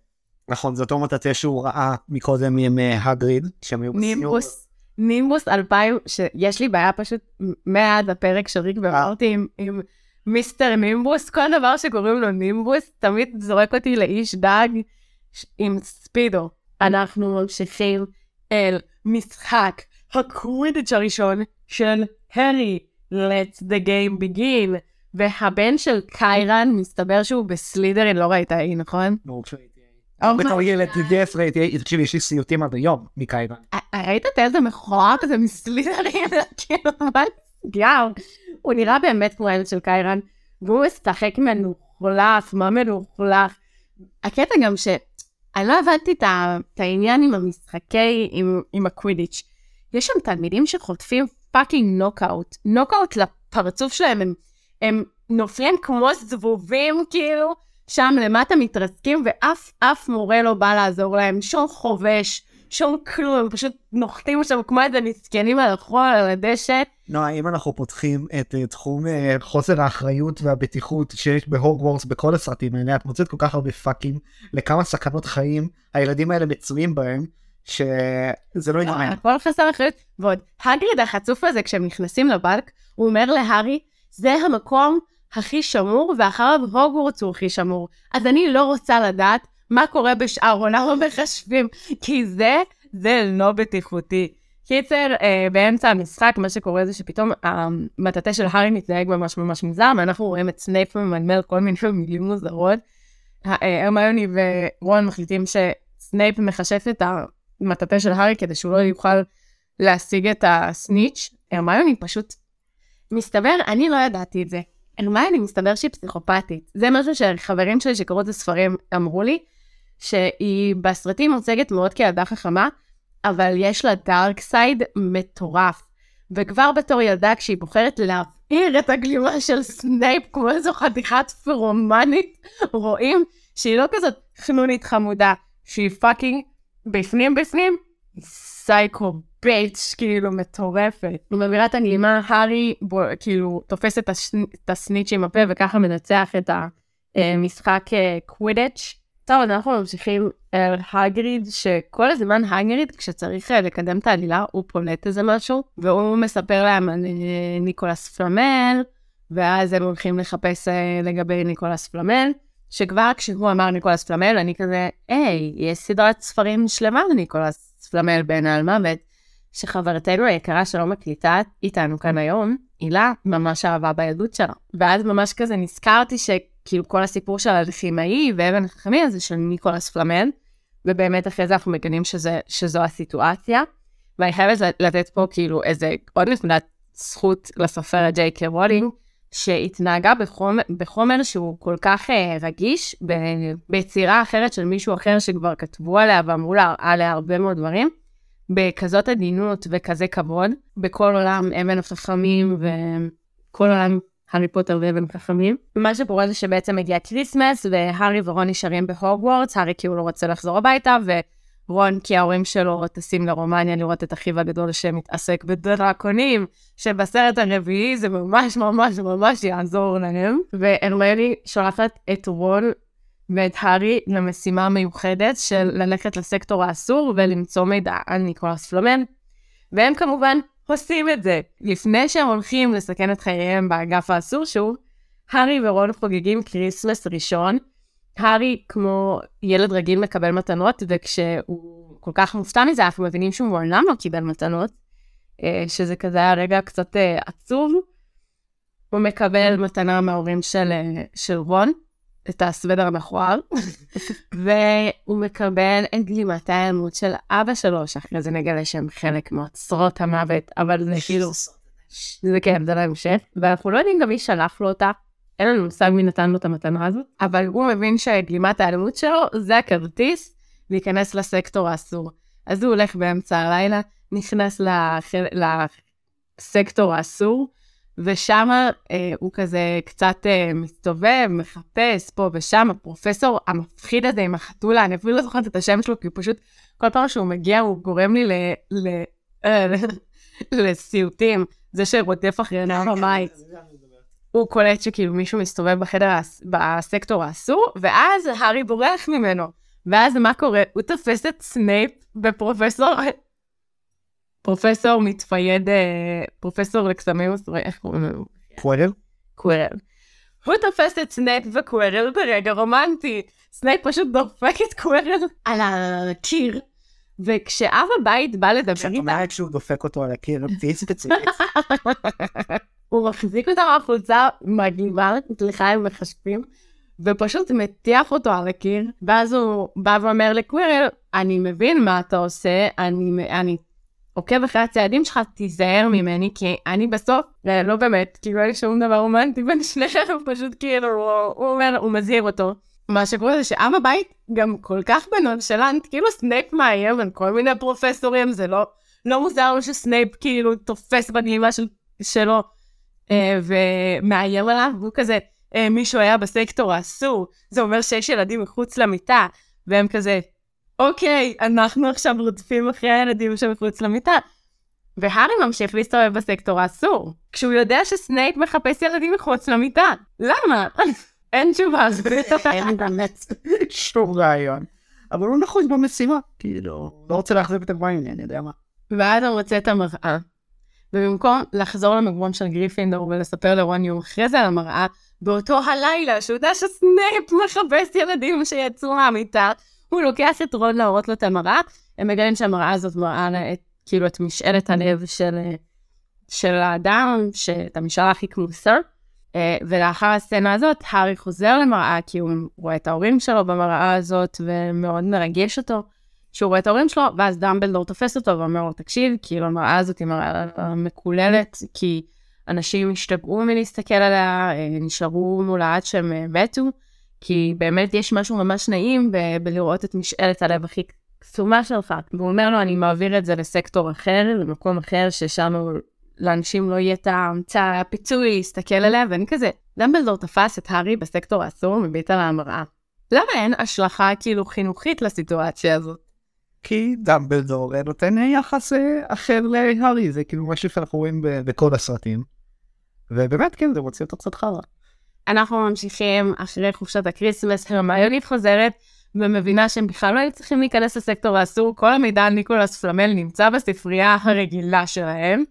S2: נכון, זה אותו מטאטא שהוא ראה מקודם עם אה, הגריד, שהם היו.
S1: נימבוס, נימבוס 2000, שיש לי בעיה פשוט מאז הפרק של ריק ואמרתי עם, מיסטר נימבוס, כל דבר שקוראים לו נימבוס תמיד זורק אותי לאיש דג עם ספידו. אנחנו ממשיכים אל משחק הקווידיץ' הראשון של הרי, Let the game begin. והבן של קיירן, מסתבר שהוא בסלידרין, לא ראית אי, נכון?
S2: נו, כשהייתי...
S1: Oh
S2: בתור ילד. גס ראיתי, תקשיבי, יש לי סיוטים עד היום מקיירן.
S1: ראית את איזה מכוער כזה מסלידרין? כאילו, מה נסגר? הוא נראה באמת כמו הילד של קיירן, והוא משחק מלוכלך, מה מלוכלך. הקטע גם ש... אני לא הבנתי את העניין עם המשחקי, עם, עם הקווידיץ'. יש שם תלמידים שחוטפים fucking נוקאוט. נוקאוט לפרצוף שלהם, הם, הם נופלים כמו זבובים, כאילו, שם למטה מתרסקים, ואף אף מורה לא בא לעזור להם, שום חובש, שום כלום, הם פשוט נוחתים שם כמו איזה מסכנים על החול, על הדשא.
S2: נועה, אם אנחנו פותחים את אה, תחום אה, חוסר האחריות והבטיחות שיש בהוגוורטס בכל הסרטים האלה, את מוצאת כל כך הרבה פאקים לכמה סכנות חיים הילדים האלה מצויים בהם, שזה לא ייגמר.
S1: הכל חסר אחריות. ועוד, הגריד החצוף הזה, כשהם נכנסים לבנק, הוא אומר להארי, זה המקום הכי שמור, ואחריו הוגוורטס הוא הכי שמור. אז אני לא רוצה לדעת מה קורה בשאר עולם המכשפים, כי זה, זה לא בטיחותי. קיצר, אה, באמצע המשחק, מה שקורה זה שפתאום המטאטא של הארי מתנהג ממש ממש מוזר, ואנחנו רואים את סנייפ ממלמל כל מיני מילים מוזרות. אה, הרמיוני ורון מחליטים שסנייפ מכשף את המטאטא של הארי כדי שהוא לא יוכל להשיג את הסניץ'. הרמיוני פשוט, מסתבר, אני לא ידעתי את זה. הרמיוני מסתבר שהיא פסיכופתית. זה משהו שחברים שלי שקראו את הספרים אמרו לי, שהיא בסרטים מוצגת מאוד כילדה חכמה, אבל יש לה dark side מטורף. וכבר בתור ילדה, כשהיא בוחרת להבעיר את הגלימה של סנייפ כמו איזו חתיכת פירומנית, רואים שהיא לא כזאת חנונית חמודה, שהיא fucking בפנים בפנים, psycho bitch, כאילו מטורפת. את הגלימה, הארי כאילו תופס את, הש... את הסניץ' עם הפה וככה מנצח את המשחק קווידץ'. טוב, אז אנחנו ממשיכים אל הגריד, שכל הזמן הגריד, כשצריך אה, לקדם את העלילה, הוא פולט איזה משהו, והוא מספר להם על אה, ניקולס פלמל, ואז הם הולכים לחפש אה, לגבי ניקולס פלמל, שכבר כשהוא אמר ניקולס פלמל, אני כזה, היי, יש סדרת ספרים שלמה לניקולס פלמל בן אלמוות, שחברתנו היקרה שלא מקליטה איתנו כאן היום, הילה ממש אהבה בילדות שלה. ואז ממש כזה נזכרתי שכאילו כל הסיפור של האלכימאי ואבן החכמים הזה של ניקולס פלמל, ובאמת אחרי זה אנחנו מגלים שזה, שזו הסיטואציה. ואני חייבת לתת פה כאילו איזה עוד נקודת זכות לסופרת ג'יי קיי רולינג, שהתנהגה בחומר, בחומר שהוא כל כך אה, רגיש, ב- ביצירה אחרת של מישהו אחר שכבר כתבו עליה ואמרו לה עליה הרבה מאוד דברים, בכזאת עדינות וכזה כבוד, בכל עולם אבן החכמים וכל עולם הארי פוטר ואבן החכמים. מה שקורה זה שבעצם מגיע Christmas, והארי ורון נשארים בהוגוורטס, הארי הוא לא רוצה לחזור הביתה, ורון כי ההורים שלו טסים לרומניה לראות את אחיו הגדול שמתעסק בדרקונים, שבסרט הרביעי זה ממש ממש ממש יעזור להם. והרמיוני שולחת את רון ואת הארי למשימה מיוחדת של ללכת לסקטור האסור ולמצוא מידע על ניקולס פלמל. והם כמובן עושים את זה. לפני שהם הולכים לסכן את חייהם באגף האסור שוב, הארי ורון חוגגים Christmas ראשון. הארי, כמו ילד רגיל, מקבל מתנות, וכשהוא כל כך מופתע מזה, אנחנו מבינים שהוא מעולם לא קיבל מתנות, אה, שזה כזה היה רגע קצת אה, עצוב. הוא מקבל מתנה מההורים של, אה, של רון, את הסוודר המכוער, והוא מקבל את גלימת ההיעלמות של אבא שלו, שאחרי זה נגלה שהם חלק מאוצרות המוות, אבל זה כאילו, זה כן, זה להמשך, ואנחנו לא יודעים גם מי שלח לו אותה, אין לנו מושג מי נתן לו את המתנה הזאת, אבל הוא מבין שגלימת ההיעלמות שלו זה הכרטיס להיכנס לסקטור האסור. אז הוא הולך באמצע הלילה, נכנס לח... לסקטור האסור, ושם אה, הוא כזה קצת אה, מסתובב, מחפש פה ושם, הפרופסור המפחיד הזה עם החתולה, אני אפילו לא זוכרת את השם שלו, כי הוא פשוט, כל פעם שהוא מגיע הוא גורם לי ל... ל... אה, לסיוטים, זה שרודף אחרי נער המים. הוא קולט שכאילו מישהו מסתובב בחדר, בסקטור האסור, ואז הארי בורח ממנו. ואז מה קורה? הוא תופס את סנייפ בפרופסור פרופסור מתפייד, אה, פרופסור לקסמיוס, איך קוראים לו?
S2: קוורל?
S1: קוורל. הוא תופס את סנייפ וקוורל ברגע רומנטי. סנייפ פשוט דופק את קוורל על הקיר, וכשאב הבית בא לדבר איתה...
S2: כשאת אומרת שהוא דופק אותו על הקיר, תהיי ספציפית.
S1: הוא מחזיק אותה מהחולצה מגניבה, סליחה הם מחשבים, ופשוט מטיח אותו על הקיר, ואז הוא בא ואומר לקווירל, אני מבין מה אתה עושה, אני, אני עוקב אחרי הצעדים שלך, תיזהר ממני, כי אני בסוף, לא באמת, כאילו אין לי שום דבר רומנטי בין שניכם, פשוט כאילו, הוא, הוא אומר, הוא מזהיר אותו. מה שקורה זה שאב הבית גם כל כך בנונשלנט, כאילו סנייפ מאיים על כל מיני פרופסורים, זה לא, לא מוזר שסנייפ כאילו תופס בנעימה של, שלו אה, ומאיים עליו, והוא כזה, אה, מישהו היה בסקטור האסור, זה אומר שיש ילדים מחוץ למיטה, והם כזה, אוקיי, אנחנו עכשיו רודפים אחרי הילדים שמחוץ למיטה. והארי ממשיך להסתובב בסקטור האסור, כשהוא יודע שסנייפ מחפש ילדים מחוץ למיטה. למה? אין תשובה.
S2: אין באמת שום רעיון. אבל הוא נחוש במשימה, כאילו, לא רוצה לאכזב את הגבוהים, אני יודע מה.
S1: ואז הוא מוצא את המראה. ובמקום לחזור למגורים של גריפינדור ולספר לרון יום אחרי זה על המראה, באותו הלילה שהוא יודע שסנייפ מחפש ילדים שיצאו מהמיטה, הוא לוקח את רון להראות לו את המראה, הם מגלים שהמראה הזאת מראה את, כאילו את משאלת הלב של, של האדם, את המשאלה הכי כמוסה. אה, ולאחר הסצנה הזאת, הארי חוזר למראה כי הוא רואה את ההורים שלו במראה הזאת, ומאוד מרגש אותו שהוא רואה את ההורים שלו, ואז דמבלדור תופס אותו ואומר לו, תקשיב, כאילו המראה הזאת היא מראה מקוללת, כי אנשים השתגעו מלהסתכל עליה, אה, נשארו מולה עד שהם אה, מתו. כי באמת יש משהו ממש נעים ב- בלראות את משאלת הלב הכי קסומה שלך. והוא אומר לו, אני מעביר את זה לסקטור אחר, למקום אחר, ששם לאנשים לא יהיה את הפיצוי להסתכל עליה, ואני כזה, דמבלדור תפס את הארי בסקטור האסור מביט על המראה. למה אין השלכה כאילו חינוכית לסיטואציה הזאת?
S2: כי דמבלדור נותן יחס אה, אחר להארי, זה כאילו משהו שאנחנו רואים בכל הסרטים. ובאמת כן, זה מוציא אותו קצת חרא.
S1: אנחנו ממשיכים אחרי חופשת ה Christmas, הרמיוני חוזרת ומבינה שהם בכלל לא היו צריכים להיכנס לסקטור האסור, כל המידע על ניקולס פלמל נמצא בספרייה הרגילה שלהם,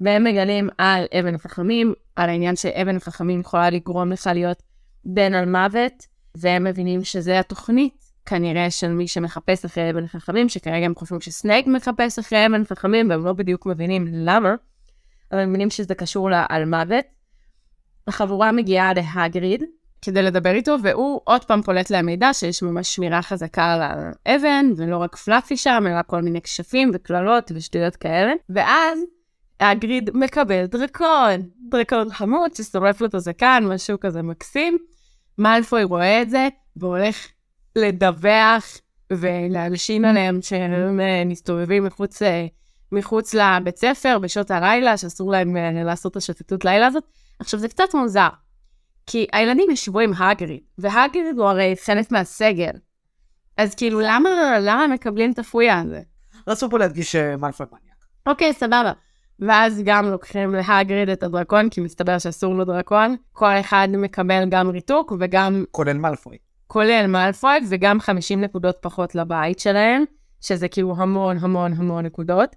S1: והם מגלים על אבן החכמים, על העניין שאבן החכמים יכולה לגרום לך להיות בן על מוות, והם מבינים שזה התוכנית, כנראה של מי שמחפש אחרי אבן החכמים, שכרגע הם חושבים שסנייק מחפש אחרי אבן החכמים, והם לא בדיוק מבינים למה, אבל הם מבינים שזה קשור לה על מוות. החבורה מגיעה להגריד כדי לדבר איתו, והוא עוד פעם פולט להם מידע שיש ממש שמירה חזקה על האבן, ולא רק פלאפי שם, אלא כל מיני כשפים וקללות ושטויות כאלה. ואז הגריד מקבל דרקון, דרקון חמוד ששורף לו את הזקן, משהו כזה מקסים. מאלפוי רואה את זה, והולך לדווח ולאנשים עליהם שהם אה, מסתובבים מחוץ, אה, מחוץ לבית ספר בשעות הלילה, שאסור להם אה, לעשות את השוטטות לילה הזאת. עכשיו, זה קצת מוזר, כי הילדים ישבו עם הגריד, והגריד הוא הרי חלק מהסגל. אז כאילו, למה, למה מקבלים את הפויה הזה?
S2: רצו פה להדגיש שמאלפוי מניאק.
S1: אוקיי, סבבה. ואז גם לוקחים להגריד את הדרקון, כי מסתבר שאסור לו דרקון. כל אחד מקבל גם ריתוק וגם,
S2: כולל מאלפוי.
S1: כולל מאלפוי, וגם 50 נקודות פחות לבית שלהם, שזה כאילו המון המון המון נקודות.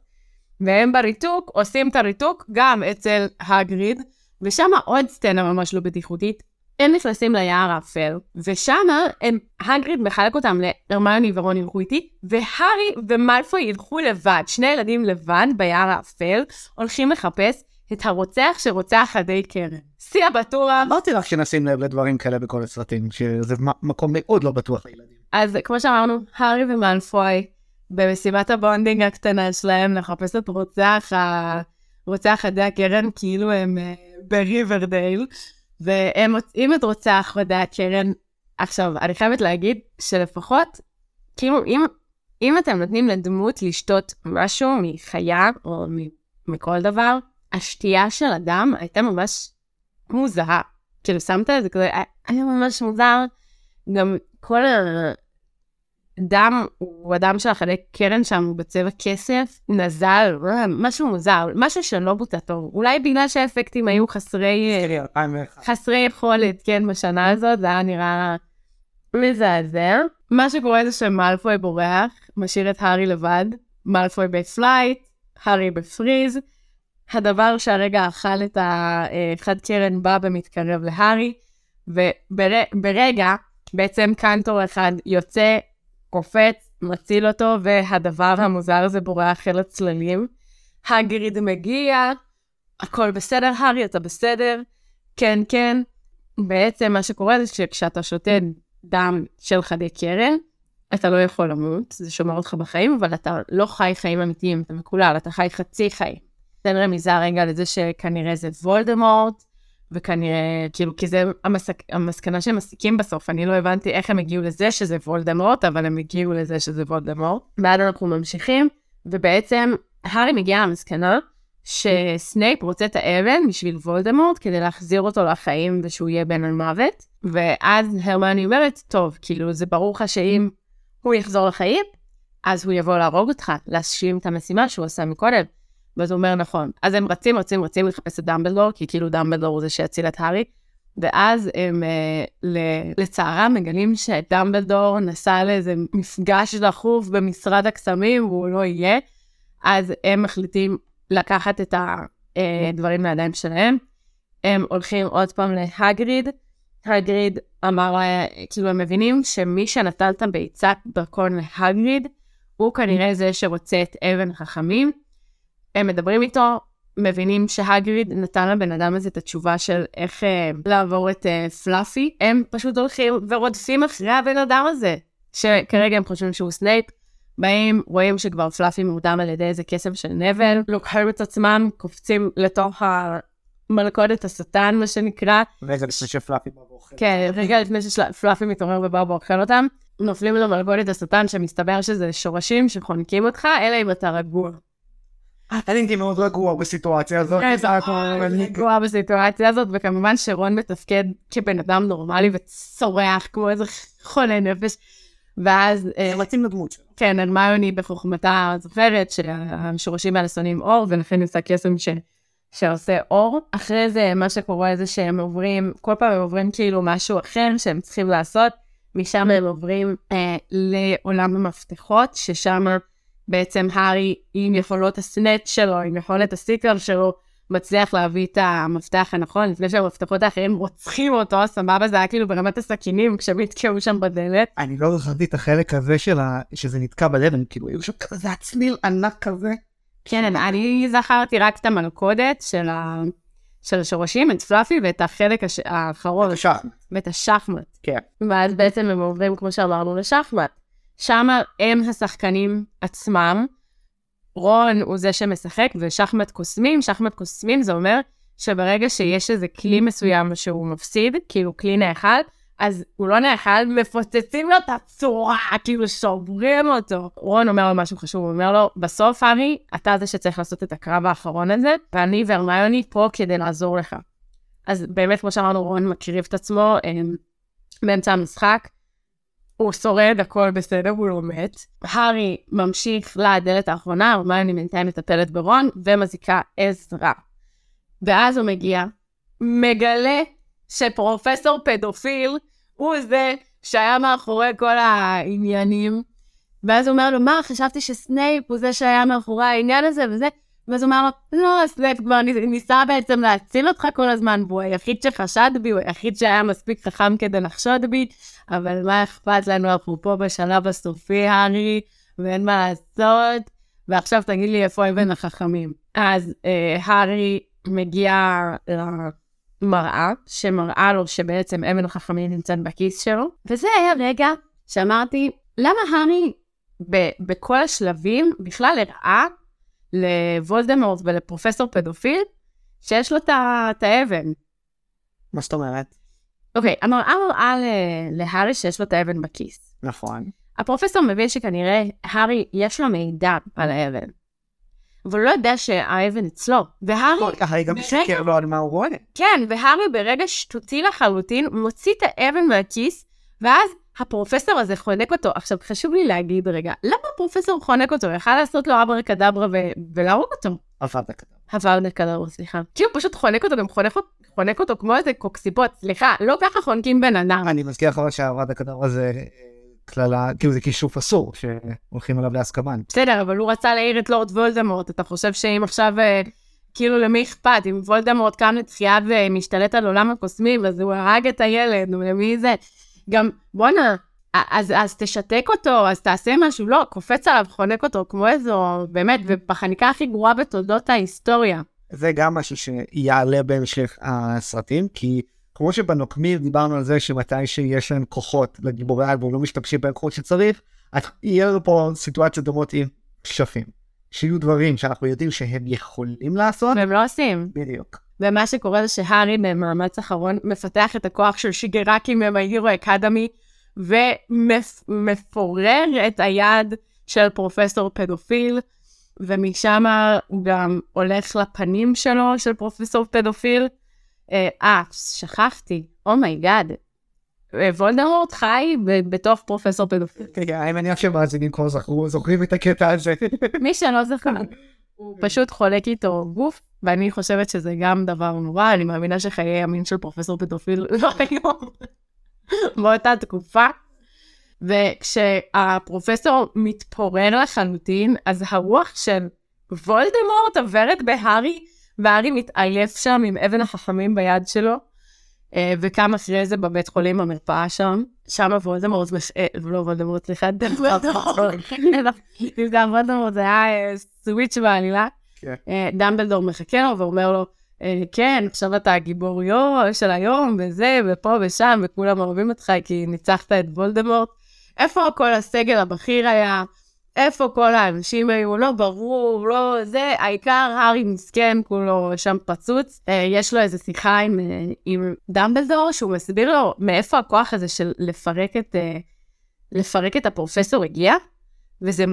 S1: והם בריתוק עושים את הריתוק גם אצל הגריד, ושם עוד סצנה ממש לא בטיחותית. הם נכנסים ליער האפל, ושם הם, הגריד מחלק אותם להרמיוני ורון ילכו איתי, והארי ומלפוי ילכו לבד, שני ילדים לבד ביער האפל, הולכים לחפש את הרוצח שרוצח חדי קרן. שיא הבטוח.
S2: אמרתי לך שנשים לב לדברים כאלה בכל הסרטים, שזה מקום מאוד לא בטוח לילדים.
S1: אז כמו שאמרנו, הארי ומלפוי, במסיבת ה bonding הקטנה שלהם, לחפש את רוצח, ה... רוצח חדי הקרן, כאילו הם uh, בריברדייל, מוצאים את רוצח עדי הקרן. עכשיו, אני חייבת להגיד שלפחות, כאילו, אם, אם אתם נותנים לדמות לשתות משהו מחיה או מכל דבר, השתייה של הדם הייתה ממש מוזרה. כאילו, שמת את זה כזה, היה ממש מוזר. גם כל הדם הוא הדם של החדי קרן שם, הוא בצבע כסף, נזל, משהו מוזר, משהו שלא בוצע טוב. אולי בגלל שהאפקטים היו חסרי,
S2: תראי, 2001.
S1: חסרי יכולת, כן, בשנה הזאת, זה היה נראה מזעזע. מה שקורה זה שמלפוי בורח, משאיר את הארי לבד, מלפוי ב flight, הארי ב freeze. הדבר שהרגע אכל את החד קרן בא ומתקרב להארי, וברגע, בעצם קנטור אחד יוצא, קופץ, מציל אותו, והדבר המוזר הזה בורח אל הצללים. הגריד מגיע, הכל בסדר, הארי, אתה בסדר? כן, כן. בעצם מה שקורה זה שכשאתה שותה דם של חדי קרן, אתה לא יכול למות, זה שומר אותך בחיים, אבל אתה לא חי חיים אמיתיים, אתה מקולל, אתה חי חצי חיים. תן רמיזה רגע לזה שכנראה זה וולדמורט, וכנראה, כאילו, כי זה המסק, המסקנה שהם מסיקים בסוף, אני לא הבנתי איך הם הגיעו לזה שזה וולדמורט, אבל הם הגיעו לזה שזה וולדמורט. ואז אנחנו ממשיכים, ובעצם הארי מגיע למסקנה שסנייפ רוצה את האבן בשביל וולדמורט, כדי להחזיר אותו לחיים ושהוא יהיה בן המוות. ואז הרמני אומרת, טוב, כאילו, זה ברור לך שאם הוא יחזור לחיים, אז הוא יבוא להרוג אותך, להשלים את המשימה שהוא עשה מקודם. ואז הוא אומר, נכון. אז הם רצים, רצים, רצים לחפש את דמבלדור, כי כאילו דמבלדור הוא זה שיציל את הארי. ואז הם, אה, לצערם, מגלים שדמבלדור נסע לאיזה מפגש דחוף במשרד הקסמים, והוא לא יהיה. אז הם מחליטים לקחת את הדברים לידיים שלהם. הם הולכים עוד פעם להגריד. הגריד אמר, לה- כאילו, הם מבינים שמי שנטל את הביצת דרכון להגריד, הוא כנראה זה שרוצה את אבן החכמים. הם מדברים איתו, מבינים שהגריד נתן לבן אדם הזה את התשובה של איך אה, לעבור את אה, פלאפי, הם פשוט הולכים ורודפים אחרי הבן אדם הזה, שכרגע הם חושבים שהוא סנייפ, באים, רואים שכבר פלאפי מורדם על ידי איזה קסם של נבל, לוקחים את עצמם, קופצים לתוך המלכודת השטן, מה שנקרא,
S2: רגע לפני שפלאפי בא ואוכל.
S1: כן, רגע לפני שפלאפי מתעורר ובא ואוכל אותם, נופלים למלכודת השטן שמסתבר שזה שורשים שחונקים אותך, אלא אם אתה רגוע.
S2: אני הייתי מאוד רגוע בסיטואציה הזאת.
S1: כן, רגוע בסיטואציה הזאת, וכמובן שרון מתפקד כבן אדם נורמלי וצורח כמו איזה חולה נפש. ואז, אה,
S2: רצים לדמות שלו.
S1: כן, הרמיוני בחוכמתה זוכרת שהשורשים האלה שונאים אור, ולכן היא עושה קסם ש... שעושה אור. אחרי זה, מה שקורה זה שהם עוברים, כל פעם הם עוברים כאילו משהו אחר שהם צריכים לעשות, משם הם עוברים אה, לעולם המפתחות, ששם בעצם הארי, עם יכולות הסנט שלו, עם יכולת הסיקר שלו, מצליח להביא את המפתח הנכון, לפני שהמפתחות האחרים רוצחים אותו, סבבה, זה היה כאילו ברמת הסכינים כשהם נתקעו שם בדלת.
S2: אני לא זכרתי את החלק הזה של ה... שזה נתקע בלבן, כאילו, היו שם כזה הצליל ענק כזה.
S1: כן, אני זכרתי רק את המלכודת של, ה... של השורשים, את פלאפי ואת החלק הש... האחרון,
S2: בבקשה.
S1: ואת השחמט.
S2: כן.
S1: ואז בעצם הם עוברים, כמו שאמרנו, לשחמט. שם הם השחקנים עצמם. רון הוא זה שמשחק, ושחמט קוסמים. שחמט קוסמים זה אומר שברגע שיש איזה כלי מסוים שהוא מפסיד, כאילו כלי נאכל, אז הוא לא נאכל, מפוצצים לו את הצורה, כאילו שוברים אותו. רון אומר לו משהו חשוב, הוא אומר לו, בסוף, הארי, אתה זה שצריך לעשות את הקרב האחרון הזה, ואני והרמיוני פה כדי לעזור לך. אז באמת, כמו שאמרנו, רון מקריב את עצמו הם, באמצע המשחק. הוא שורד, הכל בסדר, הוא לא מת. הארי ממשיך לדלת האחרונה, הרמיוני בינתיים מטפלת ברון, ומזעיקה עזרה. ואז הוא מגיע, מגלה שפרופסור פדופיל הוא זה שהיה מאחורי כל העניינים. ואז הוא אומר לו, מה, חשבתי שסנייפ הוא זה שהיה מאחורי העניין הזה וזה. ואז הוא אומר לו, לא, סנייפ כבר ניסה בעצם להציל אותך כל הזמן, והוא היחיד שחשד בי, הוא היחיד שהיה מספיק חכם כדי לחשוד בי, אבל מה אכפת לנו, אנחנו פה בשלב הסופי, הארי, ואין מה לעשות, ועכשיו תגיד לי איפה אבן החכמים. אז אה, הארי מגיע למראה, שמראה לו שבעצם אבן החכמים נמצאת בכיס שלו, וזה היה רגע שאמרתי, למה הארי בכל השלבים בכלל הראה לוולדמורט ולפרופסור פדופיל שיש לו את האבן.
S2: מה זאת אומרת?
S1: אוקיי, המראה מראה להארי שיש לו את האבן בכיס.
S2: נכון.
S1: הפרופסור מבין שכנראה הארי יש לו מידע על האבן. אבל הוא לא יודע שהאבן אצלו. והארי...
S2: ככה היא גם מסתכל לו על מה הוא רואה.
S1: כן, והארי ברגע שטותי לחלוטין מוציא את האבן מהכיס, ואז הפרופסור הזה חונק אותו. עכשיו, חשוב לי להגיד רגע, למה הפרופסור חונק אותו? הוא יכל לעשות לו אברה קדברה ולהרוג אותו.
S2: עברת קדברה.
S1: עברת קדברה, סליחה. כאילו פשוט חונק אותו, גם חונק, חונק אותו כמו איזה קוקסיפות. סליחה, לא ככה חונקים בן אדם.
S2: אני מזכיר לך שעברת קדברה זה כללה, כאילו זה כישוף אסור, שהולכים עליו להסכמה.
S1: בסדר, אבל הוא רצה להעיר את לורד וולדמורט. אתה חושב שאם עכשיו... אה, כאילו למי אכפת, אם וולדמורט קם לתחייה ומשתלט על עולם הקוסמים, אז הוא הרג את הילד, למי זה? גם, בואנה, אז, אז תשתק אותו, אז תעשה משהו, לא, קופץ עליו, חונק אותו, כמו איזו, באמת, ובחניקה הכי גרועה בתולדות ההיסטוריה.
S2: זה גם משהו שיעלה בהמשך הסרטים, כי כמו שבנוקמיר דיברנו על זה שמתי שיש להם כוחות לגיבורי על והם לא משתמשים בהם כמו שצריך, אז יהיה לנו פה סיטואציות דומות עם שפים. שיהיו דברים שאנחנו יודעים שהם יכולים לעשות.
S1: והם לא עושים.
S2: בדיוק.
S1: ומה שקורה זה שהארי במאמץ אחרון מפתח את הכוח של שיגרקי מההירו אקדמי, ומפורר את היד של פרופסור פדופיל, ומשם הוא גם הולך לפנים שלו, של פרופסור פדופיל. אה, אה שכחתי, oh my god. אה, וולדמורט חי בתוך פרופסור פדופיל.
S2: כן, כן, אני מניח שמאזינים כבר זוכרים את הקטע הזה.
S1: מי שלא זוכר. הוא פשוט חולק איתו גוף, ואני חושבת שזה גם דבר נורא, אני מאמינה שחיי המין של פרופסור פדופיל לא היו באותה תקופה. וכשהפרופסור מתפורר לחלוטין, אז הרוח של וולדמורט עוברת בהארי, והארי מתעייף שם עם אבן החכמים ביד שלו, אה, וקם אחרי זה בבית חולים במרפאה שם, שם וולדמורט, אה, לא וולדמורט, סליחה, דמבלדור, וולדמורט זה היה אה, סוויץ' בעלילה, כן. דמבלדור מחכה לו ואומר לו, כן, עכשיו אתה הגיבור של היום, וזה, ופה ושם, וכולם אוהבים אותך כי ניצחת את וולדמורט. איפה כל הסגל הבכיר היה? איפה כל האנשים היו? לא ברור, לא זה, העיקר הארי מסכן, כולו שם פצוץ. אה, יש לו איזו שיחה עם, אה, עם דמבלדור, שהוא מסביר לו מאיפה הכוח הזה של לפרק את, אה, לפרק את הפרופסור הגיע, וזה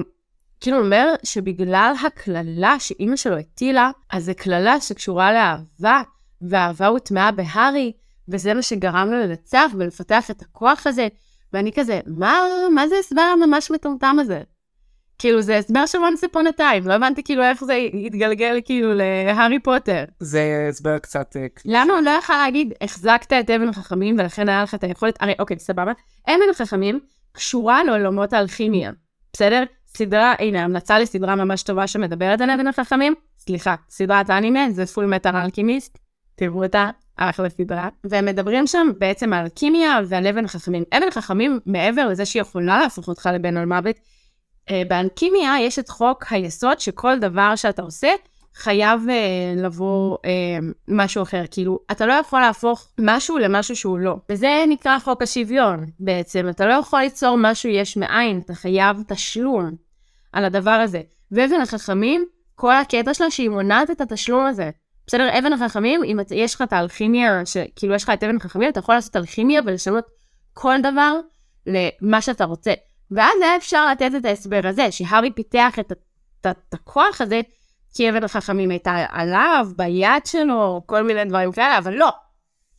S1: כאילו אומר שבגלל הקללה שאימא שלו הטילה, אז זו קללה שקשורה לאהבה, והאהבה הוטמעה בהארי, וזה מה שגרם לו לנצח ולפתח את הכוח הזה. ואני כזה, מה, מה זה הסבר הממש מטומטם הזה? כאילו זה הסבר של once upon a time, לא הבנתי כאילו איך זה התגלגל כאילו להארי פוטר.
S2: זה הסבר קצת... אה,
S1: למה הוא לא יכול להגיד, החזקת את אבן החכמים ולכן היה לך את היכולת, הרי אוקיי, סבבה, אבן החכמים קשורה לעולמות האלכימיה, בסדר? סדרה, הנה, המלצה לסדרה ממש טובה שמדברת על אבן החכמים, סליחה, סדרת האנימה, זה פול מטר אלכימיסט, תראו אותה, אחלה סדרה. והם מדברים שם בעצם על אלכימיה ועל אבן החכמים. אבן החכמים, מעבר לזה שהיא יכולה להפוך אותך לבן על מוות, אה, באלכימיה יש את חוק היסוד שכל דבר שאתה עושה חייב uh, לבוא uh, משהו אחר. כאילו, אתה לא יכול להפוך משהו למשהו שהוא לא. וזה נקרא חוק השוויון בעצם. אתה לא יכול ליצור משהו יש מאין, אתה חייב תשלום על הדבר הזה. ואבן החכמים, כל הקטע שלה שהיא מונעת את התשלום הזה. בסדר, אבן החכמים, אם יש לך את האלכימיה, שכאילו יש לך את אבן החכמים, אתה יכול לעשות אלכימיה ולשנות כל דבר למה שאתה רוצה. ואז היה אפשר לתת את ההסבר הזה, שהארי פיתח את, הכוח הזה, כי אבן החכמים הייתה עליו, ביד שלו, כל מיני דברים כאלה, אבל לא.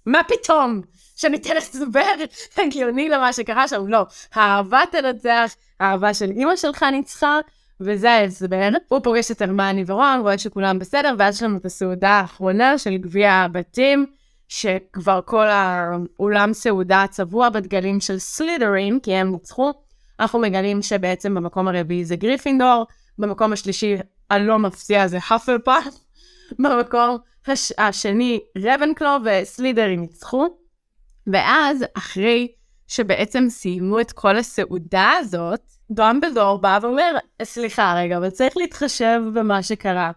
S1: מה פתאום? שניתן הסבר הגיוני למה שקרה שם, לא. האהבה תנצח, האהבה של אימא שלך ניצחה, וזה ההסבר. הוא פוגש את הרמיוני ורון, רואה שכולם בסדר, ואז יש לנו את הסעודה האחרונה של גביע הבתים, שכבר כל האולם סעודה צבוע בדגלים של סלידרין, כי הם ניצחו. אנחנו מגלים שבעצם במקום הרביעי זה גריפינדור, במקום השלישי הלא מפתיע זה הפלפאף, במקום הש... השני רבנקלו וסלידרין ניצחו. ואז אחרי שבעצם סיימו את כל הסעודה הזאת, דומבלדור בא ואומר, סליחה רגע, אבל צריך להתחשב במה שקרה.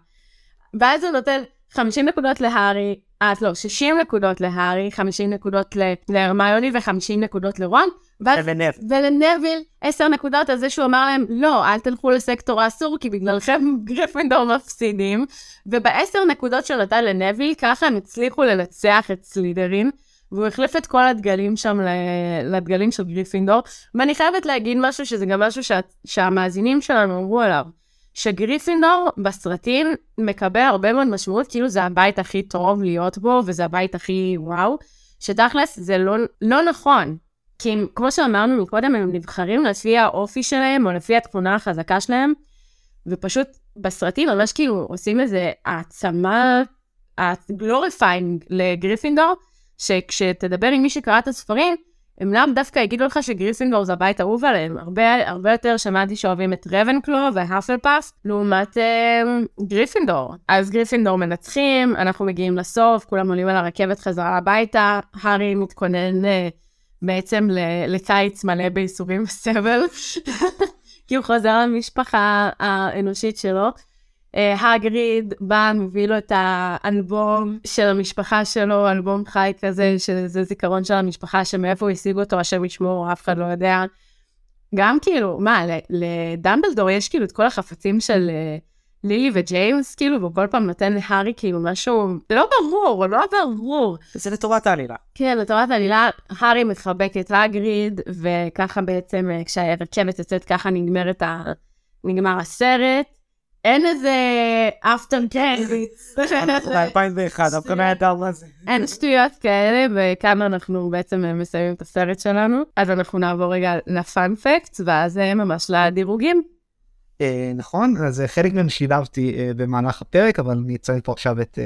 S1: ואז הוא נותן 50 נקודות להארי, אה, לא, 60 נקודות להארי, 50 נקודות להרמיוני ו-50 נקודות לרון.
S2: ולנביל.
S1: ולנביל 10 נקודות על זה שהוא אמר להם, לא, אל תלכו לסקטור האסור, כי בגללכם גריפינדור מפסידים. ובעשר נקודות שהוא נתן לנביל, ככה הם הצליחו לנצח את סלידרין. והוא החליף את כל הדגלים שם לדגלים של גריפינדור. ואני חייבת להגיד משהו שזה גם משהו שה, שהמאזינים שלנו אמרו עליו. שגריפינדור בסרטים מקבל הרבה מאוד משמעות, כאילו זה הבית הכי טוב להיות בו, וזה הבית הכי וואו, שתכלס זה לא, לא נכון. כי כמו שאמרנו מקודם, הם נבחרים לפי האופי שלהם, או לפי התכונה החזקה שלהם, ופשוט בסרטים ממש כאילו עושים איזה העצמה, glorifying לגריפינדור, שכשתדבר עם מי שקרא את הספרים, הם לאו דווקא יגידו לך שגריפינדור זה הבית האהוב עליהם. הרבה, הרבה יותר שמעתי שאוהבים את רבנקלו והפלפאף, לעומת אה, גריפינדור. אז גריפינדור מנצחים, אנחנו מגיעים לסוף, כולם עולים על הרכבת חזרה הביתה, הארי מתכונן אה, בעצם לקיץ מלא בייסורים וסבל, כי הוא חוזר למשפחה האנושית שלו. הגריד בא, מביא לו את האלבום של המשפחה שלו, אלבום חי כזה, שזה זיכרון של המשפחה, שמאיפה הוא השיג אותו, השם ישמור, אף אחד לא יודע. גם כאילו, מה, לדמבלדור יש כאילו את כל החפצים של אה, לילי וג'יימס, כאילו, והוא כל פעם נותן להארי כאילו משהו לא ברור, לא ברור.
S2: זה לטובת העלילה.
S1: כן, לטובת העלילה, הארי מחבק את הגריד, וככה בעצם אה, כשהרכבת יוצאת ככה נגמרת ה... נגמר הסרט. אין איזה אפטר קרדיטס.
S2: ב-2001, אף אחד לא ידע מה זה.
S1: אין שטויות כאלה, וכאן אנחנו בעצם מסיימים את הסרט שלנו. אז אנחנו נעבור רגע לפאנפקט, ואז ממש לדירוגים.
S2: אה, נכון, אז חלק מהם שילבתי אה, במהלך הפרק, אבל אני אציין פה עכשיו את...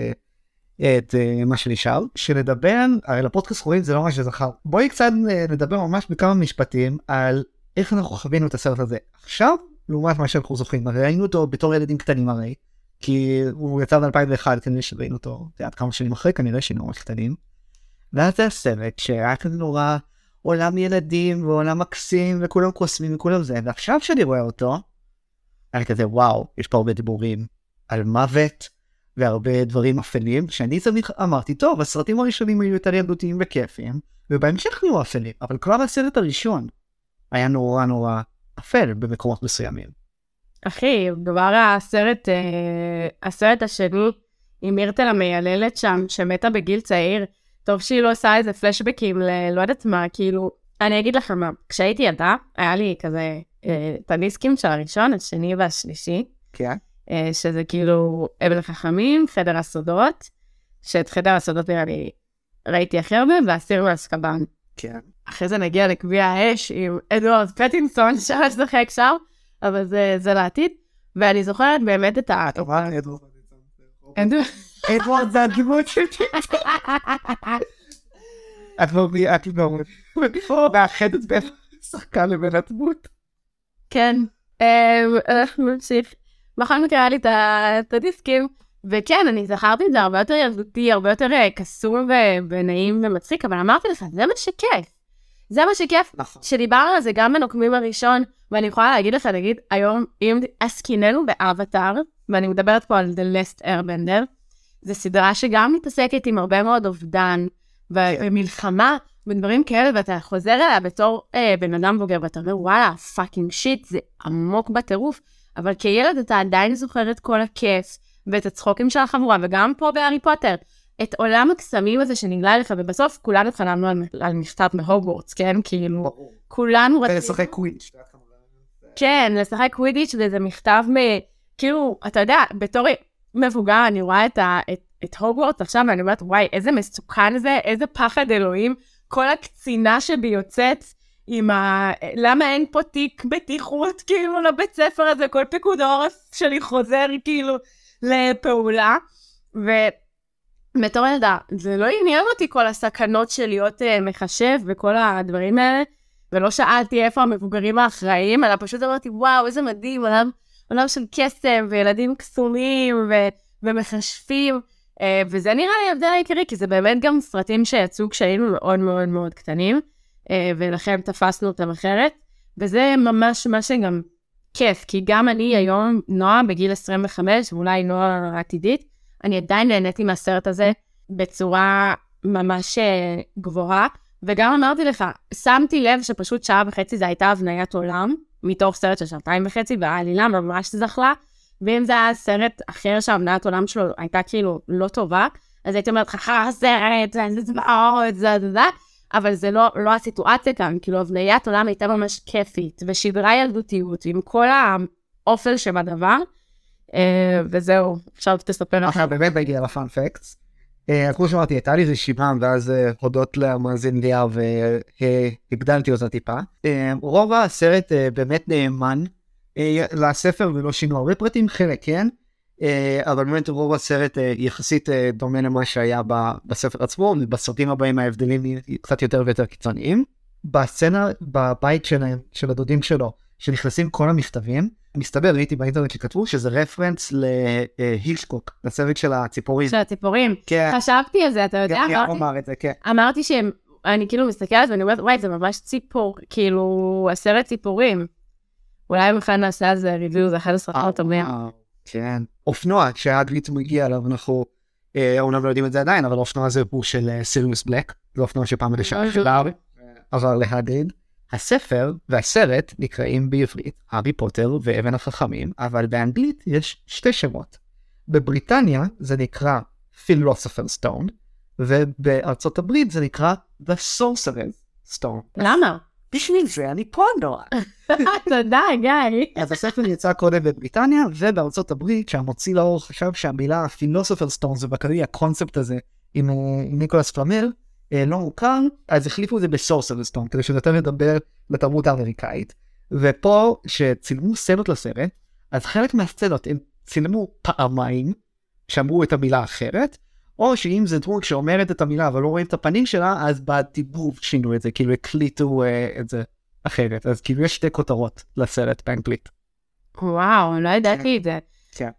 S2: את מה שנשאר, שנדבר, הרי לפודקאסט רואים זה לא מה שזכר. בואי קצת נדבר ממש בכמה משפטים על איך אנחנו חווינו את הסרט הזה. עכשיו לעומת מה שאנחנו זוכרים, הרי ראינו אותו בתור ילדים קטנים הרי, כי הוא יצא ב-2001, כנראה שראינו אותו, יודעת, כמה שנים אחרי, כנראה שהיינו ממש קטנים. ואז זה הסרט שהיה כזה נורא עולם ילדים ועולם מקסים וכולם קוסמים וכולם זה, ועכשיו שאני רואה אותו, היה כזה וואו, יש פה הרבה דיבורים על מוות והרבה דברים אפלים, שאני תמיד אמרתי, טוב, הסרטים הראשונים היו יותר ילדותיים וכיפים, ובהמשך נהיו אפלים, אבל כבר הסרט הראשון היה נורא נורא אפל במקומות מסוימים.
S1: אחי, כבר הסרט, אה, הסרט השני עם מירטל המייללת שם, שמתה בגיל צעיר, טוב שהיא לא עושה איזה פלשבקים ללא יודעת מה, כאילו, אני אגיד לך מה, כשהייתי ילדה, היה לי כזה את הדיסקים של הראשון, השני והשלישי.
S2: כן.
S1: אה, שזה כאילו אבן החכמים, חדר הסודות, שאת חדר הסודות נראה לי ראיתי הכי הרבה, והסיר מאסקבן.
S2: כן.
S1: אחרי זה נגיע לקביע האש עם אדוארד פטינסון שמשחק שם, אבל זה, זה לעתיד. ואני זוכרת באמת את ה...
S2: טובה, אדוארד פטינסון. אדוארד זה הדמות שלי. את לא את לא מאחדת בין שחקן לבין הדמות.
S1: כן, אנחנו נמשיך. בכל מקרה היה לי את הדיסקים, וכן, אני זכרתי את זה הרבה יותר ילדותי, הרבה יותר אה, קסום ונעים ומצחיק, אבל אמרתי לך, זה מה שכיף. זה מה שכיף,
S2: נכון.
S1: שדיברנו על זה גם בנוקמים הראשון, ואני יכולה להגיד לך, נגיד, היום, אם עסקיננו באבטאר, ואני מדברת פה על The Last Airbender, זו סדרה שגם מתעסקת עם הרבה מאוד אובדן, ומלחמה, ודברים כאלה, ואתה חוזר אליה בתור אה, בן אדם בוגר, ואתה אומר, וואלה, fucking shit, זה עמוק בטירוף, אבל כילד אתה עדיין זוכר את כל הכיף, ואת הצחוקים של החבורה, וגם פה בהארי פוטר. את עולם הקסמים הזה שנגלה לך, ובסוף כולנו חלמנו על, על מכתב מהוגוורטס, כן? כאילו. כולנו רצינו...
S2: ולשחק קוויץ'.
S1: כן, לשחק קווידיץ' וזה מכתב מ... כאילו, אתה יודע, בתור מבוגר אני רואה את, ה... את, את הוגוורטס עכשיו ואני אומרת, וואי, איזה מסוכן זה, איזה פחד אלוהים. כל הקצינה שבי יוצאת עם ה... למה אין פה תיק בטיחות, כאילו, לבית ספר הזה, כל פיקוד העורף שלי חוזר, כאילו, לפעולה. ובתור ילדה, זה לא עניין אותי כל הסכנות של להיות uh, מחשב וכל הדברים האלה, ולא שאלתי איפה המבוגרים האחראים, אלא פשוט אמרתי, וואו, איזה מדהים, עולם, עולם של קסם, וילדים קסומים, ו... ומחשבים. Uh, וזה נראה לי ההבדל העיקרי, כי זה באמת גם סרטים שיצאו כשהיינו מאוד מאוד מאוד קטנים, uh, ולכן תפסנו אותם אחרת, וזה ממש מה שגם כיף, כי גם אני היום, נועה בגיל 25, ואולי נועה העתידית, אני עדיין נהניתי מהסרט הזה בצורה ממש uh, גבוהה, וגם אמרתי לך, שמתי לב שפשוט שעה וחצי זה הייתה הבניית עולם, מתוך סרט של שעתיים וחצי, והעלילה ממש זכלה. ואם זה היה סרט אחר שהמנהלת עולם שלו הייתה כאילו לא טובה, אז הייתי אומרת לך, סרט, זה זוועות, זה זה זה, אבל זה לא, לא הסיטואציה כאן, כאילו הבניית עולם הייתה ממש כיפית, ושדרה ילדותיות, עם כל האופל שבדבר, אה, וזהו, עכשיו תספר
S2: עכשיו באמת נגיע לפאנפקטס. כמו שאמרתי, הייתה לי רשימה, ואז אה, הודות למאזין ליה והגדלתי אותה טיפה. אה, רוב הסרט באמת נאמן אה, לספר ולא שינו הרבה פרטים, חלק כן, אה, אבל באמת רוב הסרט אה, יחסית דומה למה שהיה בספר עצמו, ובסרטים הבאים ההבדלים קצת יותר ויותר קיצוניים. בסצנה בבית שלהם, של הדודים שלו, שנכנסים כל המכתבים, מסתבר, ראיתי באינטרנט שכתבו שזה רפרנס להילשקוק, לסרט של הציפורים.
S1: של הציפורים.
S2: כן.
S1: חשבתי על זה, אתה יודע,
S2: גם
S1: אמרתי,
S2: אמר את זה, כן.
S1: אמרתי שהם, אני כאילו מסתכלת ואני אומרת, וואי, זה ממש ציפור, כאילו, הסרט ציפורים. אולי בכלל נעשה על זה ריוויו, זה אחד הסרטים הטובים.
S2: אה, כן. אופנוע, כשהאדוויט מגיע אליו, אנחנו אה, אומנם לא יודעים את זה עדיין, אבל אופנוע זה הוא של אה, סיריוס בלק, זה אופנוע שפעם בשעה שלב עבר להדריד. הספר והסרט נקראים בעברית הארי פוטר ואבן החכמים, אבל באנגלית יש שתי שמות. בבריטניה זה נקרא Philosopher's Stone, ובארצות הברית זה נקרא The Sorcerer's Stone.
S1: למה?
S2: בשביל זה אני פה נורא.
S1: תודה, גיא.
S2: אז הספר יצא קודם בבריטניה ובארצות הברית שהמוציא לאור חשב שהמילה פילוסופר סטון זה בקרי הקונספט הזה עם, עם ניקולס פלמר אה, לא מוכר אז החליפו את זה בסורסר סטון כדי שזה יותר לדבר לתרבות האמריקאית ופה שצילמו סצנות לסרט אז חלק מהסצנות הם צילמו פעמיים שאמרו את המילה אחרת או שאם זה דמות שאומרת את המילה אבל לא רואים את הפנים שלה אז בדיבוב שינו את זה כאילו הקליטו uh, את זה אחרת אז כאילו יש שתי כותרות לסרט באנגלית.
S1: וואו, לא ידעתי את זה.
S2: כן.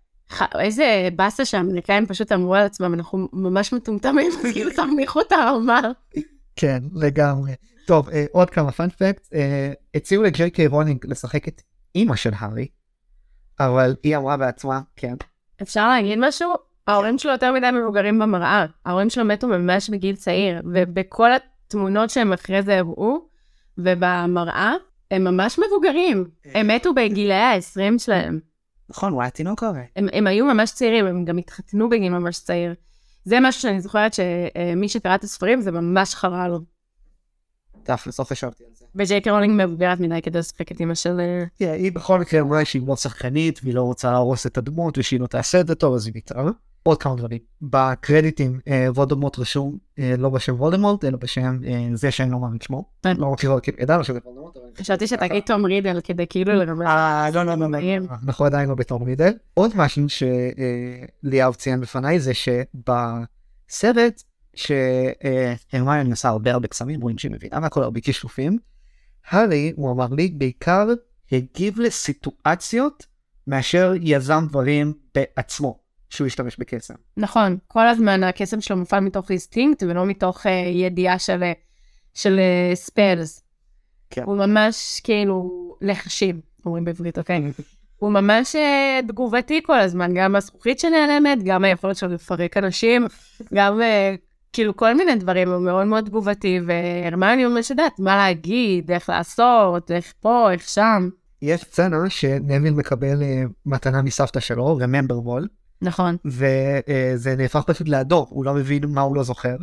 S1: איזה באסה שהאמריקאים פשוט אמרו על עצמם, אנחנו ממש מטומטמים, אז כאילו תנמיכו את הרמה.
S2: כן לגמרי. טוב uh, עוד כמה fun fact אה, הציעו לג'יי קיי רולינג לשחק את אימא של הארי אבל היא אמרה בעצמה כן
S1: אפשר להגיד משהו? ההורים שלו יותר מדי מבוגרים במראה. ההורים שלו מתו ממש בגיל צעיר, ובכל התמונות שהם אחרי זה הראו, ובמראה, הם ממש מבוגרים. הם מתו בגילי ה-20 שלהם.
S2: נכון הוא היה תינוק הרי.
S1: הם, הם היו ממש צעירים, הם גם התחתנו בגיל ממש צעיר. זה משהו שאני זוכרת שמי שקרא את הספרים זה ממש חרה לו.
S2: תכלס לא חשבתי על זה.
S1: וג'יי קיי רולינג מבוגרת מדי כדי לשחק את אמא של... אה,
S2: כן, היא בכל מקרה אמרה שהיא לא שחקנית והיא לא רוצה להרוס את הדמות ושהיא לא תעשה את זה טוב אז היא ויתרה. עוד כמה דברים בקרדיטים אה, וולדמורט רשום אה, לא בשם וולדמורט אלא בשם אה, זה שאני לא מאמין שמו.
S1: כן.
S2: לא מכיר אותו ידענו שזה וולדמורט.
S1: חשבתי שתגיד תום רידל כדי כאילו לרמז.
S2: אה לא לא לא לא,
S1: מדהים.
S2: אנחנו עדיין לא בתום רידל. עוד משהו שליאב ציין בפניי זה שבסרט שהרמיוני עשתה הרבה הרבה קסמים רואים שהיא מבינה מהכל הרבה כישופים. הארי הוא אמר לי בעיקר הגיב לסיטואציות מאשר יזם דברים בעצמו שהוא השתמש בקסם.
S1: נכון, כל הזמן הקסם שלו מופעל מתוך אינסטינקט ולא מתוך אה, ידיעה של, אה, של uh, ספלס.
S2: כן.
S1: הוא ממש כאילו לחשים, אומרים בעברית, אוקיי? הוא ממש uh, תגובתי כל הזמן, גם הזכוכית שנעלמת, גם היכולת שלו לפרק אנשים, גם uh, כאילו כל מיני דברים, הוא מאוד מאוד תגובתי, והרמני ממש יודעת מה להגיד, איך לעשות, איך פה, איך שם.
S2: יש סצנה שנביל מקבל אה, מתנה מסבתא שלו, remember wall,
S1: נכון.
S2: וזה נהפך פשוט לאדום, הוא לא מבין מה הוא לא זוכר.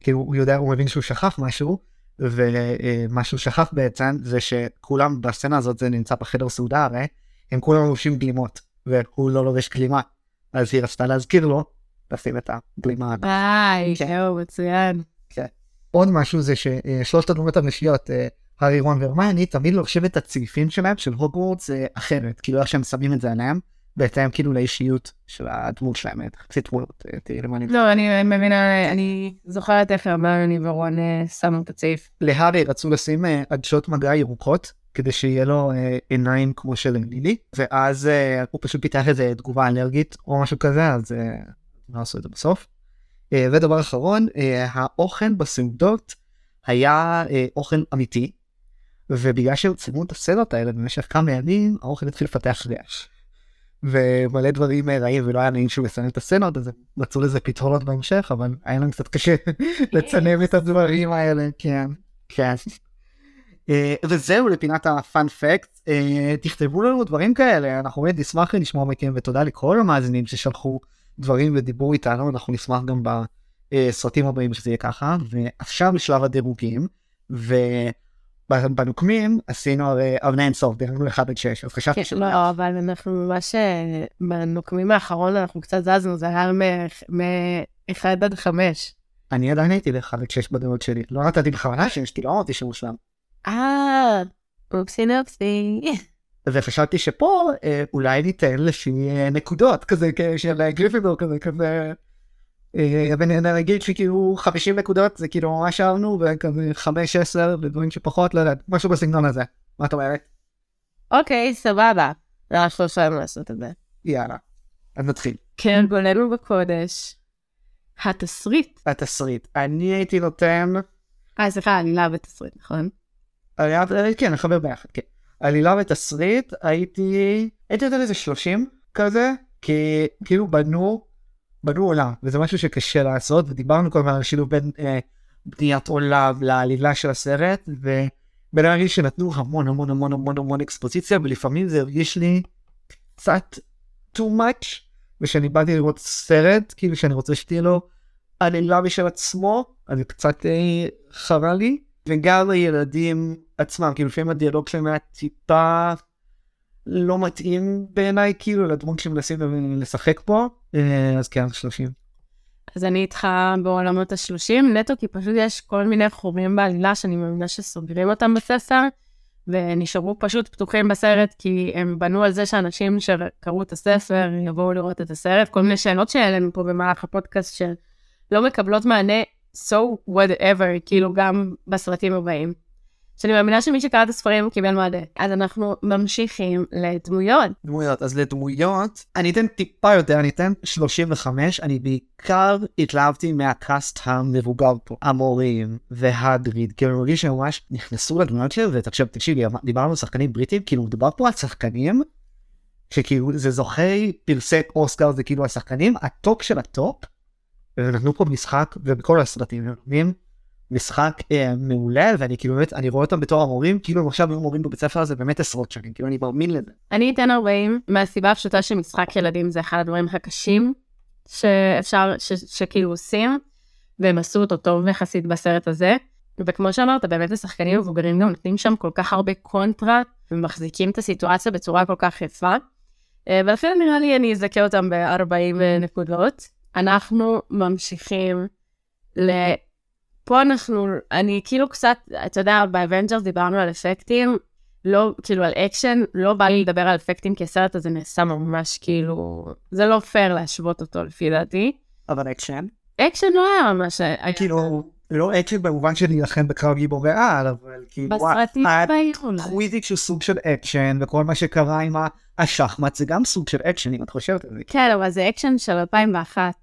S2: כאילו הוא יודע, הוא מבין שהוא שכח משהו, ומה שהוא שכח בעצם זה שכולם בסצנה הזאת, זה נמצא בחדר סעודה הרי, הם כולם לובשים גלימות, והוא לא לובש גלימה. אז היא רצתה להזכיר לו, לשים את הגלימה.
S1: ביי, זהו, מצוין.
S2: כן. עוד משהו זה ששלושת הדמות הנשיות, הארי רון והרמייני, תמיד לובשים את הצעיפים שלהם של הוגוורטס אחרת, כאילו איך שהם שמים את זה עליהם. בהתאם כאילו לאישיות של הדמות שלהם, את חצי תמונות, תראי למה אני...
S1: לא, אני מבינה, אני זוכרת איך הרמייני ורון שמו את הצעיף.
S2: להארי רצו לשים עדשות מגע ירוקות, כדי שיהיה לו עיניים כמו של לילי, ואז הוא פשוט פיתח איזה תגובה אלרגית או משהו כזה, אז לא עשו את זה בסוף. ודבר אחרון, האוכל בסעודות היה אוכל אמיתי, ובגלל שהם צילמו את הסצנות האלה במשך כמה ימים, האוכל התחיל לפתח רעש. ומלא דברים רעים ולא היה נעים שהוא יסנן את הסצנות אז מצאו לזה פתרונות בהמשך אבל היה להם קצת קשה לצנם את הדברים האלה כן כן. וזהו לפינת הפאנ פקט תכתבו לנו דברים כאלה אנחנו באמת נשמח לשמוע מכם ותודה לכל המאזינים ששלחו דברים ודיברו איתנו אנחנו נשמח גם בסרטים הבאים שזה יהיה ככה ועכשיו לשלב הדירוגים. ו... בנוקמים עשינו הרי אבני אינסוף, דירגנו 1 עד 6, אז חשבתי
S1: כן, לא, אבל אנחנו ממש, בנוקמים האחרון אנחנו קצת זזנו, זה היה מ-1 עד 5.
S2: אני עדיין הייתי ל-1 עד 6 בדעות שלי, לא נתתי בכוונה 6, כי לא אמרתי שהוא מושלם.
S1: אה, אופסי נופסי.
S2: וחשבתי שפה אולי ניתן לפי נקודות כזה של גריפינדור כזה כזה ונגיד שכאילו 50 נקודות זה כאילו ממש אהבנו וכזה 5 10 ודברים שפחות לא יודעת משהו בסגנון הזה מה את אומרת?
S1: אוקיי סבבה אנחנו יכולים לעשות את זה.
S2: יאללה אז נתחיל.
S1: כן גולנו בקודש. התסריט.
S2: התסריט אני הייתי נותן.
S1: אה סליחה עלילה ותסריט נכון?
S2: עלילה כן נחבר ביחד כן. עלילה ותסריט הייתי הייתי נותן איזה 30 כזה כי כאילו בנו בנו עולם וזה משהו שקשה לעשות ודיברנו כל הזמן על שילוב בין אה, בניית עולם לעלילה של הסרט ובין הרגיש שנתנו המון המון המון המון המון אקספוזיציה ולפעמים זה הרגיש לי קצת too much ושאני באתי לראות סרט כאילו שאני רוצה שתהיה לו עלילה בשל עצמו אז זה קצת אה, חרה לי. וגם הילדים עצמם כאילו לפעמים הדיאלוג שלהם היה טיפה לא מתאים בעיניי כאילו לדמות שמנסים לשחק פה אז כן 30.
S1: אז אני איתך בעולמות ה-30 נטו כי פשוט יש כל מיני חורים בעלילה שאני מאמינה שסוגרים אותם בספר ונשארו פשוט פתוחים בסרט כי הם בנו על זה שאנשים שקראו את הספר יבואו לראות את הסרט כל מיני שאלות שהעלינו פה במהלך הפודקאסט שלא מקבלות מענה so whatever כאילו גם בסרטים הבאים. שאני מאמינה שמי שקרא את הספרים קיבל מעדה. אז אנחנו ממשיכים לדמויות.
S2: דמויות, אז לדמויות, אני אתן טיפה יותר, אני אתן 35, אני בעיקר התלהבתי מה cast המבוגר פה, המורים והאגריד, כאילו אני מרגיש שממש נכנסו לדמויות שלהם, ותקשיב, תקשיבי, דיברנו על שחקנים בריטים, כאילו מדובר פה על שחקנים, שכאילו זה זוכי פרסי אוסקר, זה כאילו השחקנים ה top של ה top, ונתנו פה משחק, ובכל הסרטים הם נותנים משחק אה, מעולה ואני כאילו באמת אני רואה אותם בתור המורים כאילו הם עכשיו מורים בבית ספר הזה באמת עשרות שנים כאילו אני מאמין לזה.
S1: אני אתן 40 מהסיבה הפשוטה שמשחק ילדים זה אחד הדברים הקשים שאפשר ש, שכאילו עושים והם עשו אותו טוב יחסית בסרט הזה. וכמו שאמרת באמת השחקנים מבוגרים גם נותנים שם כל כך הרבה קונטרה ומחזיקים את הסיטואציה בצורה כל כך יפה. אה, ולכן נראה לי אני אזכה אותם ב-40 נקודות. אנחנו ממשיכים ל... פה אנחנו, אני כאילו קצת, אתה יודע, באבנג'רס דיברנו על אפקטים, לא, כאילו על אקשן, לא בא לי לדבר על אפקטים כי הסרט הזה נעשה ממש כאילו, זה לא פייר להשוות אותו לפי דעתי.
S2: אבל אקשן?
S1: אקשן לא היה ממש...
S2: כאילו, לא אקשן במובן של להילחם בקרב גיבורי על, אבל כאילו...
S1: בסרטים באיחוד.
S2: קווידיץ' שהוא סוג של אקשן, וכל מה שקרה עם השחמט זה גם סוג של אקשן, אם את חושבת על זה.
S1: כן, אבל זה אקשן של 2001.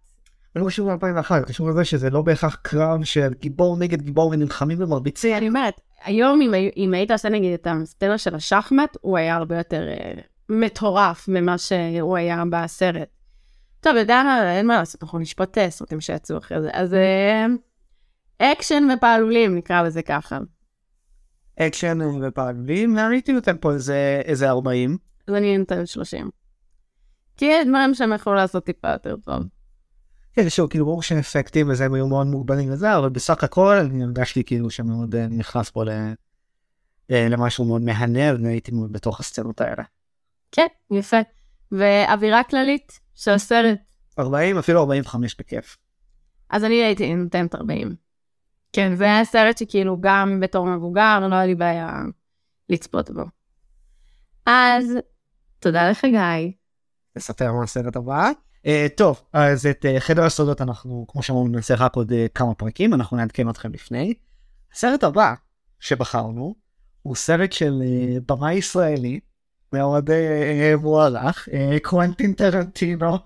S2: לא קשור ל-2001, קשור לזה שזה לא בהכרח קרב של גיבור נגד גיבור ונלחמים ומרביצים.
S1: אני אומרת, היום אם, אם היית עושה נגיד את הסצנה של השחמט, הוא היה הרבה יותר אה, מטורף ממה שהוא היה בסרט. טוב, יודע מה, אין מה לעשות, אנחנו נשפוט סרטים שיצאו אחרי זה. אז אה, אקשן ופעלולים, נקרא לזה ככה.
S2: אקשן ופעלולים, הייתי נותן פה איזה, איזה 40.
S1: אז אני נותן 30. כי יש דברים שהם יכלו לעשות טיפה יותר טוב.
S2: כן, שוב, כאילו ברור שהם אפקטים וזה הם היו מאוד מוגבלים לזה, אבל בסך הכל אני הרגשתי כאילו שמאוד אה, נכנס פה ל... אה, למשהו מאוד מהנה והייתי מאוד בתוך הסצנות האלה.
S1: כן, יפה. ואווירה כללית של הסרט.
S2: 40 אפילו 45 בכיף.
S1: אז אני הייתי נותנת 40. כן, זה היה סרט שכאילו גם בתור מבוגר, לא היה לי בעיה לצפות בו. אז תודה לך, גיא.
S2: לספר מה הסרט הבא. Uh, טוב, אז את uh, חדר הסודות אנחנו, כמו שאמרנו, נעשה רק עוד uh, כמה פרקים, אנחנו נעדכן אתכם לפני. הסרט הבא שבחרנו הוא סרט של uh, במאי ישראלי, מאוד uh, מוערך, uh, קוונטין טרנטינו.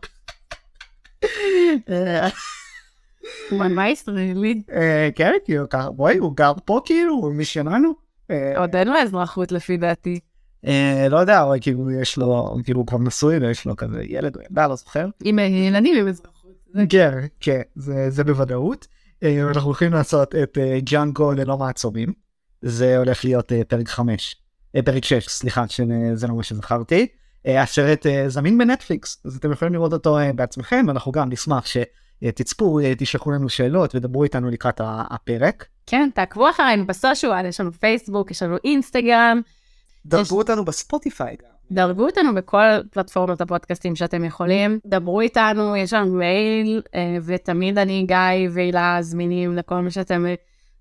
S1: במאי ישראלי.
S2: כן, כאילו, בואי, הוא גר פה כאילו, הוא משלנו.
S1: עוד אין לו אזרחות לפי דעתי.
S2: אה, לא יודע, אבל כאילו יש לו, כאילו הוא כבר נשוי ויש לו כזה ילד או ילדה, לא זוכר.
S1: עם ילדים עם אזרחות.
S2: כן, כן, זה בוודאות. אה, אנחנו הולכים לעשות את אה, ג'אנגו ללא מעצורים. זה הולך להיות פרק 5, פרק 6, סליחה, שזה לא מה שזכרתי. הסרט זמין בנטפליקס, אז אתם יכולים לראות אותו בעצמכם, ואנחנו גם נשמח שתצפו, תשלחו לנו שאלות ודברו איתנו לקראת הפרק.
S1: כן, תעקבו אחרינו בסושיאל, יש לנו פייסבוק, יש לנו אינסטגרם.
S2: דרגו אותנו בספוטיפיי גם.
S1: דרגו אותנו בכל פלטפורמות הפודקאסטים שאתם יכולים, דברו איתנו, יש לנו מייל, אה, ותמיד אני, גיא והילה זמינים לכל מה שאתם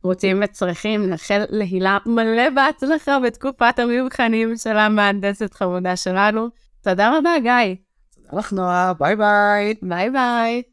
S1: רוצים וצריכים. נאחל להילה מלא בהצלחה בתקופת המבחנים של המהנדסת חמודה שלנו. תודה רבה, גיא.
S2: תודה לך, נועה, ביי ביי.
S1: ביי ביי.